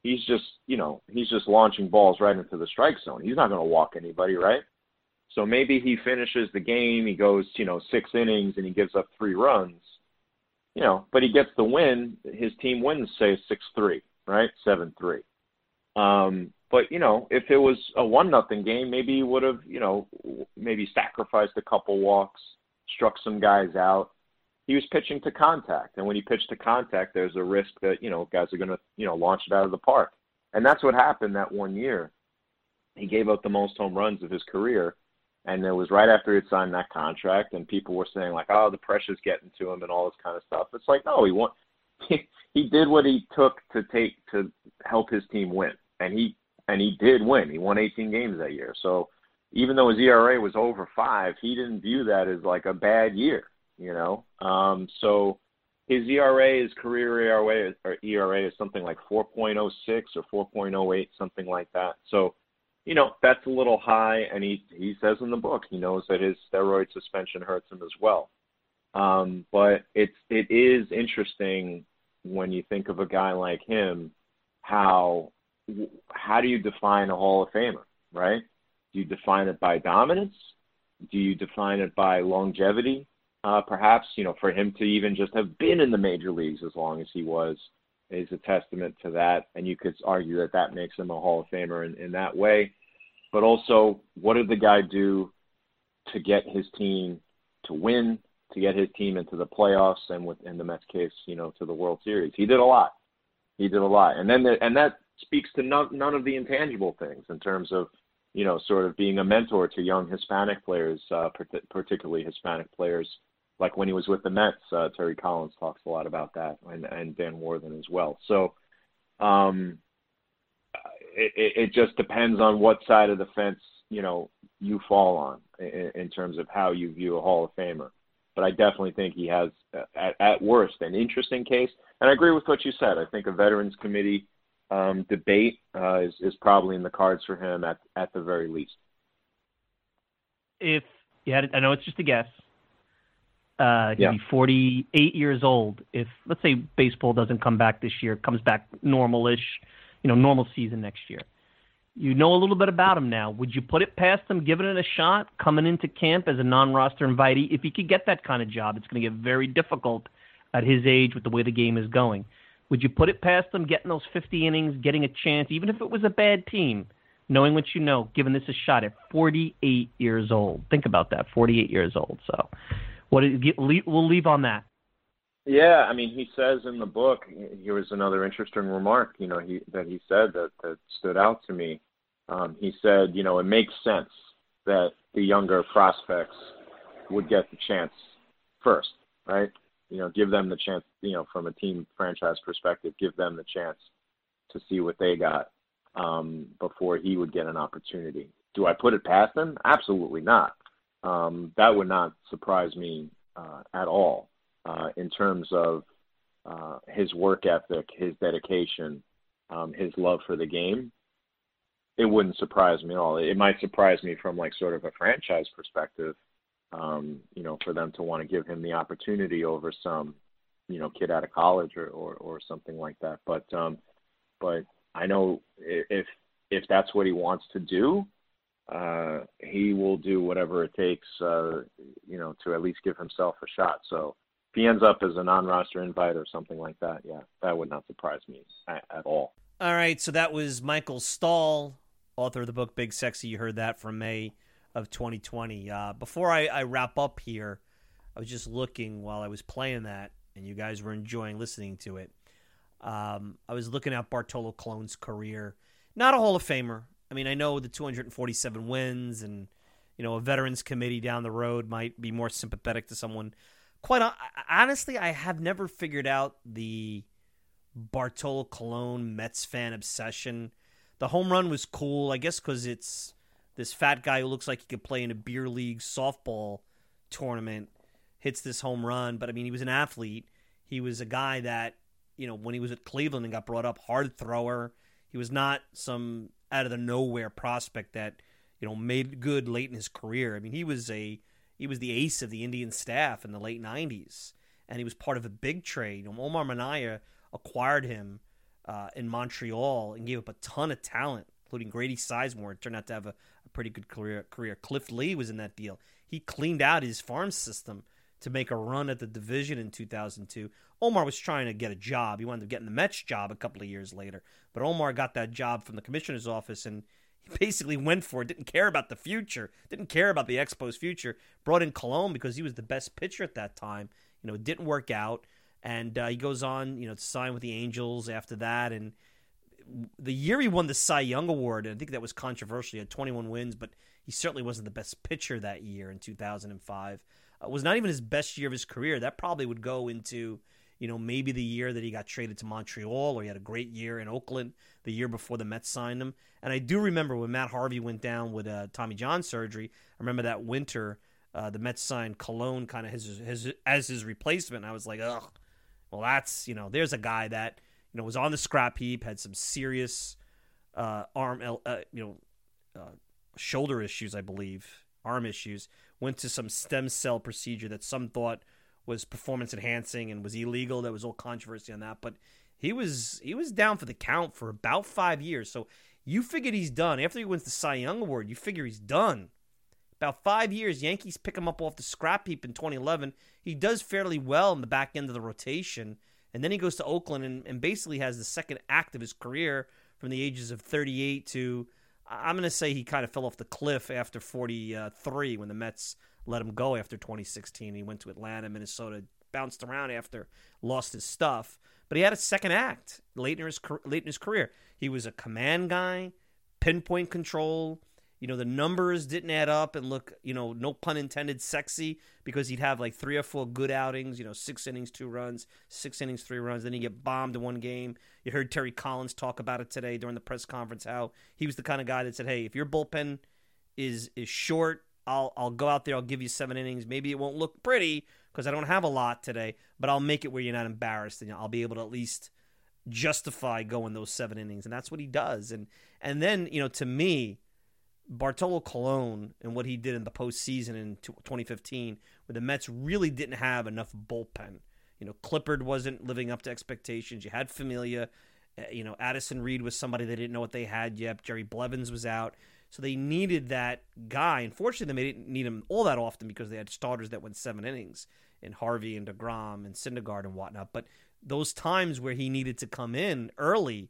he's just you know he's just launching balls right into the strike zone. He's not going to walk anybody, right? So maybe he finishes the game, he goes you know six innings and he gives up three runs, you know, but he gets the win. His team wins, say six three, right, seven three. Um, but you know, if it was a one nothing game, maybe he would have you know maybe sacrificed a couple walks, struck some guys out, he was pitching to contact, and when you pitch to contact, there's a risk that you know guys are going to you know launch it out of the park, and that's what happened that one year. He gave up the most home runs of his career, and it was right after he had signed that contract, and people were saying like, "Oh, the pressure's getting to him," and all this kind of stuff. It's like, no, he won. he did what he took to take to help his team win, and he and he did win. He won 18 games that year. So even though his ERA was over five, he didn't view that as like a bad year. You know, um, so his ERA, his career ERA, or ERA is something like 4.06 or 4.08, something like that. So you know that's a little high, and he he says in the book he knows that his steroid suspension hurts him as well. Um, but it's it is interesting when you think of a guy like him, how how do you define a Hall of Famer, right? Do you define it by dominance? Do you define it by longevity? Uh, perhaps you know for him to even just have been in the major leagues as long as he was is a testament to that, and you could argue that that makes him a Hall of Famer in, in that way but also what did the guy do to get his team to win, to get his team into the playoffs, and with in the Mets case, you know, to the World Series. He did a lot. He did a lot, and then the, and that speaks to none, none of the intangible things in terms of you know sort of being a mentor to young Hispanic players, uh, particularly Hispanic players. Like when he was with the Mets, uh, Terry Collins talks a lot about that, and, and Dan Warthen as well. So, um, it, it just depends on what side of the fence you know you fall on in, in terms of how you view a Hall of Famer. But I definitely think he has, at, at worst, an interesting case. And I agree with what you said. I think a Veterans Committee um, debate uh, is, is probably in the cards for him at at the very least. If you had, I know it's just a guess. Uh, he'd yeah. be 48 years old. If let's say baseball doesn't come back this year, comes back normal-ish you know, normal season next year. You know a little bit about him now. Would you put it past him, giving it a shot, coming into camp as a non-roster invitee? If he could get that kind of job, it's going to get very difficult at his age with the way the game is going. Would you put it past him, getting those 50 innings, getting a chance, even if it was a bad team, knowing what you know, giving this a shot at 48 years old? Think about that, 48 years old. So, what we'll leave on that. Yeah, I mean, he says in the book. Here was another interesting remark. You know, he that he said that that stood out to me. Um, he said, you know, it makes sense that the younger prospects would get the chance first, right? You know, give them the chance. You know, from a team franchise perspective, give them the chance to see what they got um, before he would get an opportunity. Do I put it past him? Absolutely not. Um, that would not surprise me uh, at all uh, in terms of uh, his work ethic, his dedication, um, his love for the game, it wouldn't surprise me at all. It might surprise me from like sort of a franchise perspective, um, you know, for them to want to give him the opportunity over some, you know, kid out of college or or, or something like that. But um, but I know if if that's what he wants to do, uh, he will do whatever it takes, uh, you know, to at least give himself a shot. So if he ends up as a non-roster invite or something like that, yeah, that would not surprise me at, at all. All right, so that was Michael Stahl, author of the book Big Sexy. You heard that from May of 2020. Uh, before I, I wrap up here, I was just looking while I was playing that, and you guys were enjoying listening to it. Um, I was looking at Bartolo Colon's career. Not a Hall of Famer. I mean, I know the 247 wins, and you know a Veterans Committee down the road might be more sympathetic to someone quite honestly, I have never figured out the Bartolo Colon Mets fan obsession. The home run was cool, I guess, because it's this fat guy who looks like he could play in a beer league softball tournament hits this home run. But I mean, he was an athlete. He was a guy that you know when he was at Cleveland and got brought up, hard thrower. He was not some out of the nowhere prospect that you know made good late in his career. I mean, he was a he was the ace of the Indian staff in the late 90s, and he was part of a big trade. Omar Minaya acquired him uh, in Montreal and gave up a ton of talent, including Grady Sizemore. It turned out to have a, a pretty good career, career. Cliff Lee was in that deal. He cleaned out his farm system to make a run at the division in 2002. Omar was trying to get a job. He wound up getting the Mets job a couple of years later. But Omar got that job from the commissioner's office, and he basically went for it, didn't care about the future, didn't care about the Expos' future. Brought in Colon because he was the best pitcher at that time. You know, it didn't work out, and uh, he goes on, you know, to sign with the Angels after that, and the year he won the Cy Young Award, and I think that was controversial. He had 21 wins, but he certainly wasn't the best pitcher that year in 2005. Uh, was not even his best year of his career. That probably would go into, you know, maybe the year that he got traded to Montreal, or he had a great year in Oakland the year before the Mets signed him. And I do remember when Matt Harvey went down with uh, Tommy John surgery. I remember that winter, uh, the Mets signed Colon kind of his, his as his replacement. I was like, ugh. Well, that's you know, there's a guy that you know was on the scrap heap, had some serious uh, arm, uh, you know, uh, shoulder issues, I believe, arm issues. Went to some stem cell procedure that some thought was performance enhancing and was illegal. There was all controversy on that, but he was he was down for the count for about five years. So you figured he's done after he wins the Cy Young Award. You figure he's done. About five years, Yankees pick him up off the scrap heap in 2011. He does fairly well in the back end of the rotation, and then he goes to Oakland and, and basically has the second act of his career from the ages of 38 to I'm going to say he kind of fell off the cliff after 43 when the Mets let him go after 2016. He went to Atlanta, Minnesota, bounced around after, lost his stuff. But he had a second act late in his late in his career. He was a command guy, pinpoint control. You know the numbers didn't add up and look, you know, no pun intended, sexy because he'd have like three or four good outings. You know, six innings, two runs, six innings, three runs. Then he get bombed in one game. You heard Terry Collins talk about it today during the press conference. How he was the kind of guy that said, "Hey, if your bullpen is is short, I'll I'll go out there. I'll give you seven innings. Maybe it won't look pretty, because I don't have a lot today, but I'll make it where you're not embarrassed and I'll be able to at least justify going those seven innings. And that's what he does. And and then, you know, to me, Bartolo Colon and what he did in the postseason in 2015, where the Mets really didn't have enough bullpen. You know, Clippard wasn't living up to expectations. You had Familia. Eh, you know, Addison Reed was somebody they didn't know what they had yet. Jerry Blevins was out. So they needed that guy. Unfortunately, they didn't need him all that often because they had starters that went seven innings in Harvey and DeGrom and Syndergaard and whatnot. But those times where he needed to come in early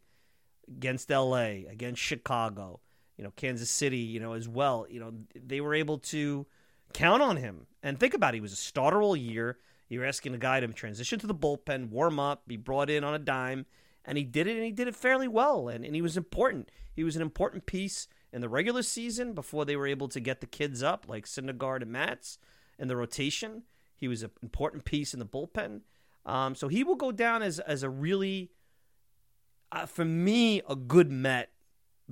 against LA, against Chicago, you know, Kansas City, you know, as well, you know, they were able to count on him. And think about it, he was a starter all year. You're asking a guy to transition to the bullpen, warm up, be brought in on a dime, and he did it and he did it fairly well. And, and he was important. He was an important piece in the regular season before they were able to get the kids up, like Syndergaard and Matz, in the rotation. He was an important piece in the bullpen. Um, so he will go down as, as a really, uh, for me, a good Met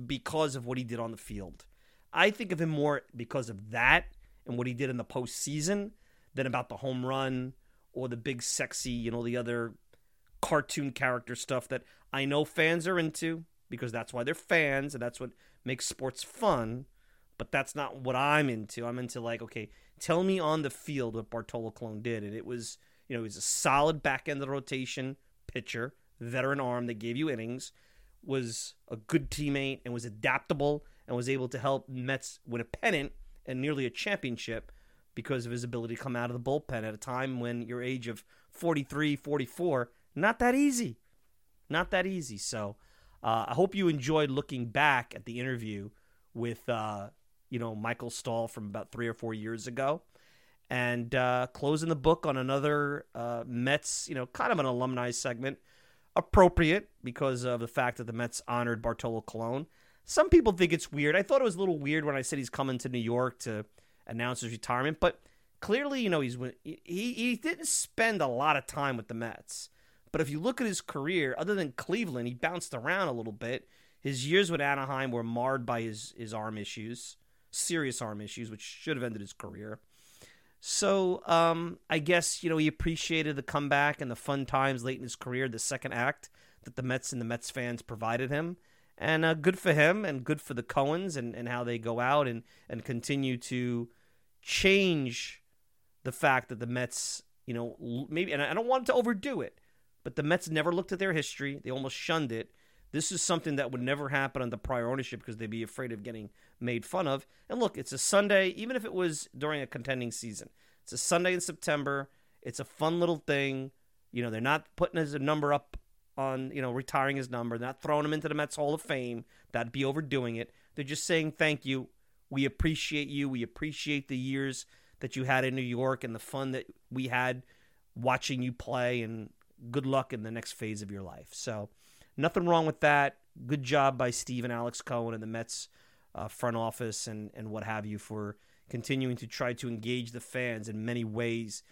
because of what he did on the field. I think of him more because of that and what he did in the postseason than about the home run or the big, sexy, you know, the other cartoon character stuff that I know fans are into because that's why they're fans and that's what makes sports fun. But that's not what I'm into. I'm into like, okay, tell me on the field what Bartolo Colon did, and it was, you know, he was a solid back end of the rotation pitcher, veteran arm that gave you innings, was a good teammate, and was adaptable, and was able to help Mets win a pennant and nearly a championship because of his ability to come out of the bullpen at a time when your age of 43, 44, not that easy. Not that easy. So uh, I hope you enjoyed looking back at the interview with uh, you know Michael Stahl from about three or four years ago, and uh, closing the book on another uh, Mets, you know, kind of an alumni segment, appropriate because of the fact that the Mets honored Bartolo Colon. Some people think it's weird. I thought it was a little weird when I said he's coming to New York to announce his retirement, but clearly, you know, he's he he didn't spend a lot of time with the Mets. But if you look at his career, other than Cleveland, he bounced around a little bit. His years with Anaheim were marred by his, his arm issues, serious arm issues, which should have ended his career. So um, I guess you know he appreciated the comeback and the fun times late in his career, the second act that the Mets and the Mets fans provided him, and uh, good for him and good for the Cohens and, and how they go out and and continue to change the fact that the Mets, you know, maybe and I don't want to overdo it, but the Mets never looked at their history. They almost shunned it. This is something that would never happen under prior ownership because they'd be afraid of getting made fun of. And look, it's a Sunday, even if it was during a contending season. It's a Sunday in September. It's a fun little thing. You know, they're not putting his number up on, you know, retiring his number. They're not throwing him into the Mets Hall of Fame. That'd be overdoing it. They're just saying thank you. We appreciate you. We appreciate the years that you had in New York and the fun that we had watching you play and good luck in the next phase of your life. So, nothing wrong with that. Good job by Steve and Alex Cohen and the Mets uh, front office and, and what have you for continuing to try to engage the fans in many ways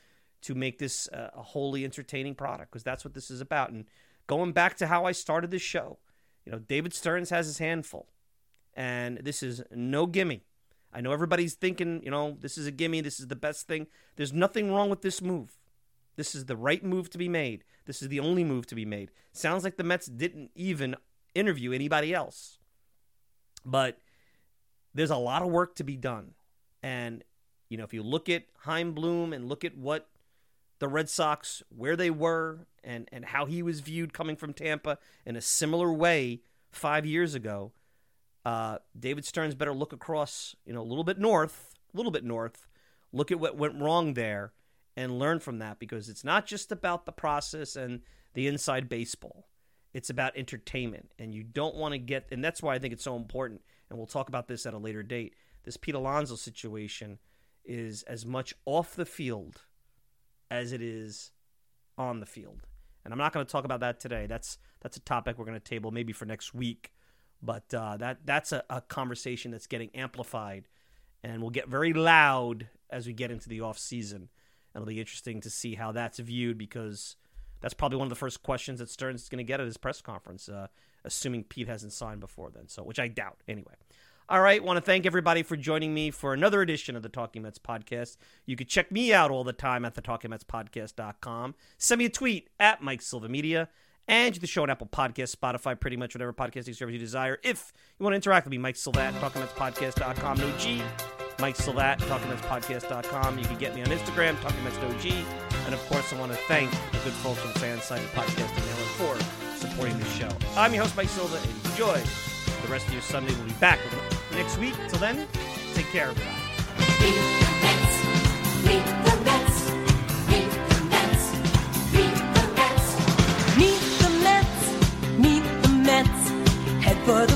to make this uh, a wholly entertaining product because that's what this is about. And going back to how I started this show, you know, David Stearns has his handful, and this is no gimme. I know everybody's thinking, you know, this is a gimme, this is the best thing. There's nothing wrong with this move. This is the right move to be made. This is the only move to be made. Sounds like the Mets didn't even interview anybody else. But there's a lot of work to be done. And, you know, if you look at Chaim Bloom and look at what the Red Sox, where they were, and, and how he was viewed coming from Tampa in a similar way five years ago, uh, David Stearns better look across, you know, a little bit north, a little bit north, look at what went wrong there and learn from that because it's not just about the process and the inside baseball. It's about entertainment. And you don't want to get, and that's why I think it's so important. And we'll talk about this at a later date. This Pete Alonso situation is as much off the field as it is on the field. And I'm not going to talk about that today. That's that's a topic we're going to table maybe for next week. But uh, that that's a, a conversation that's getting amplified and will get very loud as we get into the off season it'll be interesting to see how that's viewed because that's probably one of the first questions that Stearns is going to get at his press conference, uh, assuming Pete hasn't signed before then. So, which I doubt anyway. All right, want to thank everybody for joining me for another edition of the Talking Mets podcast. You can check me out all the time at the talkingmetspodcast.com. Send me a tweet at Mike Silva Media. And you can show on Apple Podcasts, Spotify, pretty much whatever podcasting service you desire. If you want to interact with me, Mike Silva at talkingmetspodcast.com. No G. Mike Silvat, TalkingMetsPodcast.com. You can get me on Instagram, TalkingMetsOG. And of course, I want to thank the good folks from Fansided Podcasting Network for supporting this show. I'm your host, Mike Silva. Enjoy the rest of your Sunday. We'll be back next week. Till then, take care, everybody. For the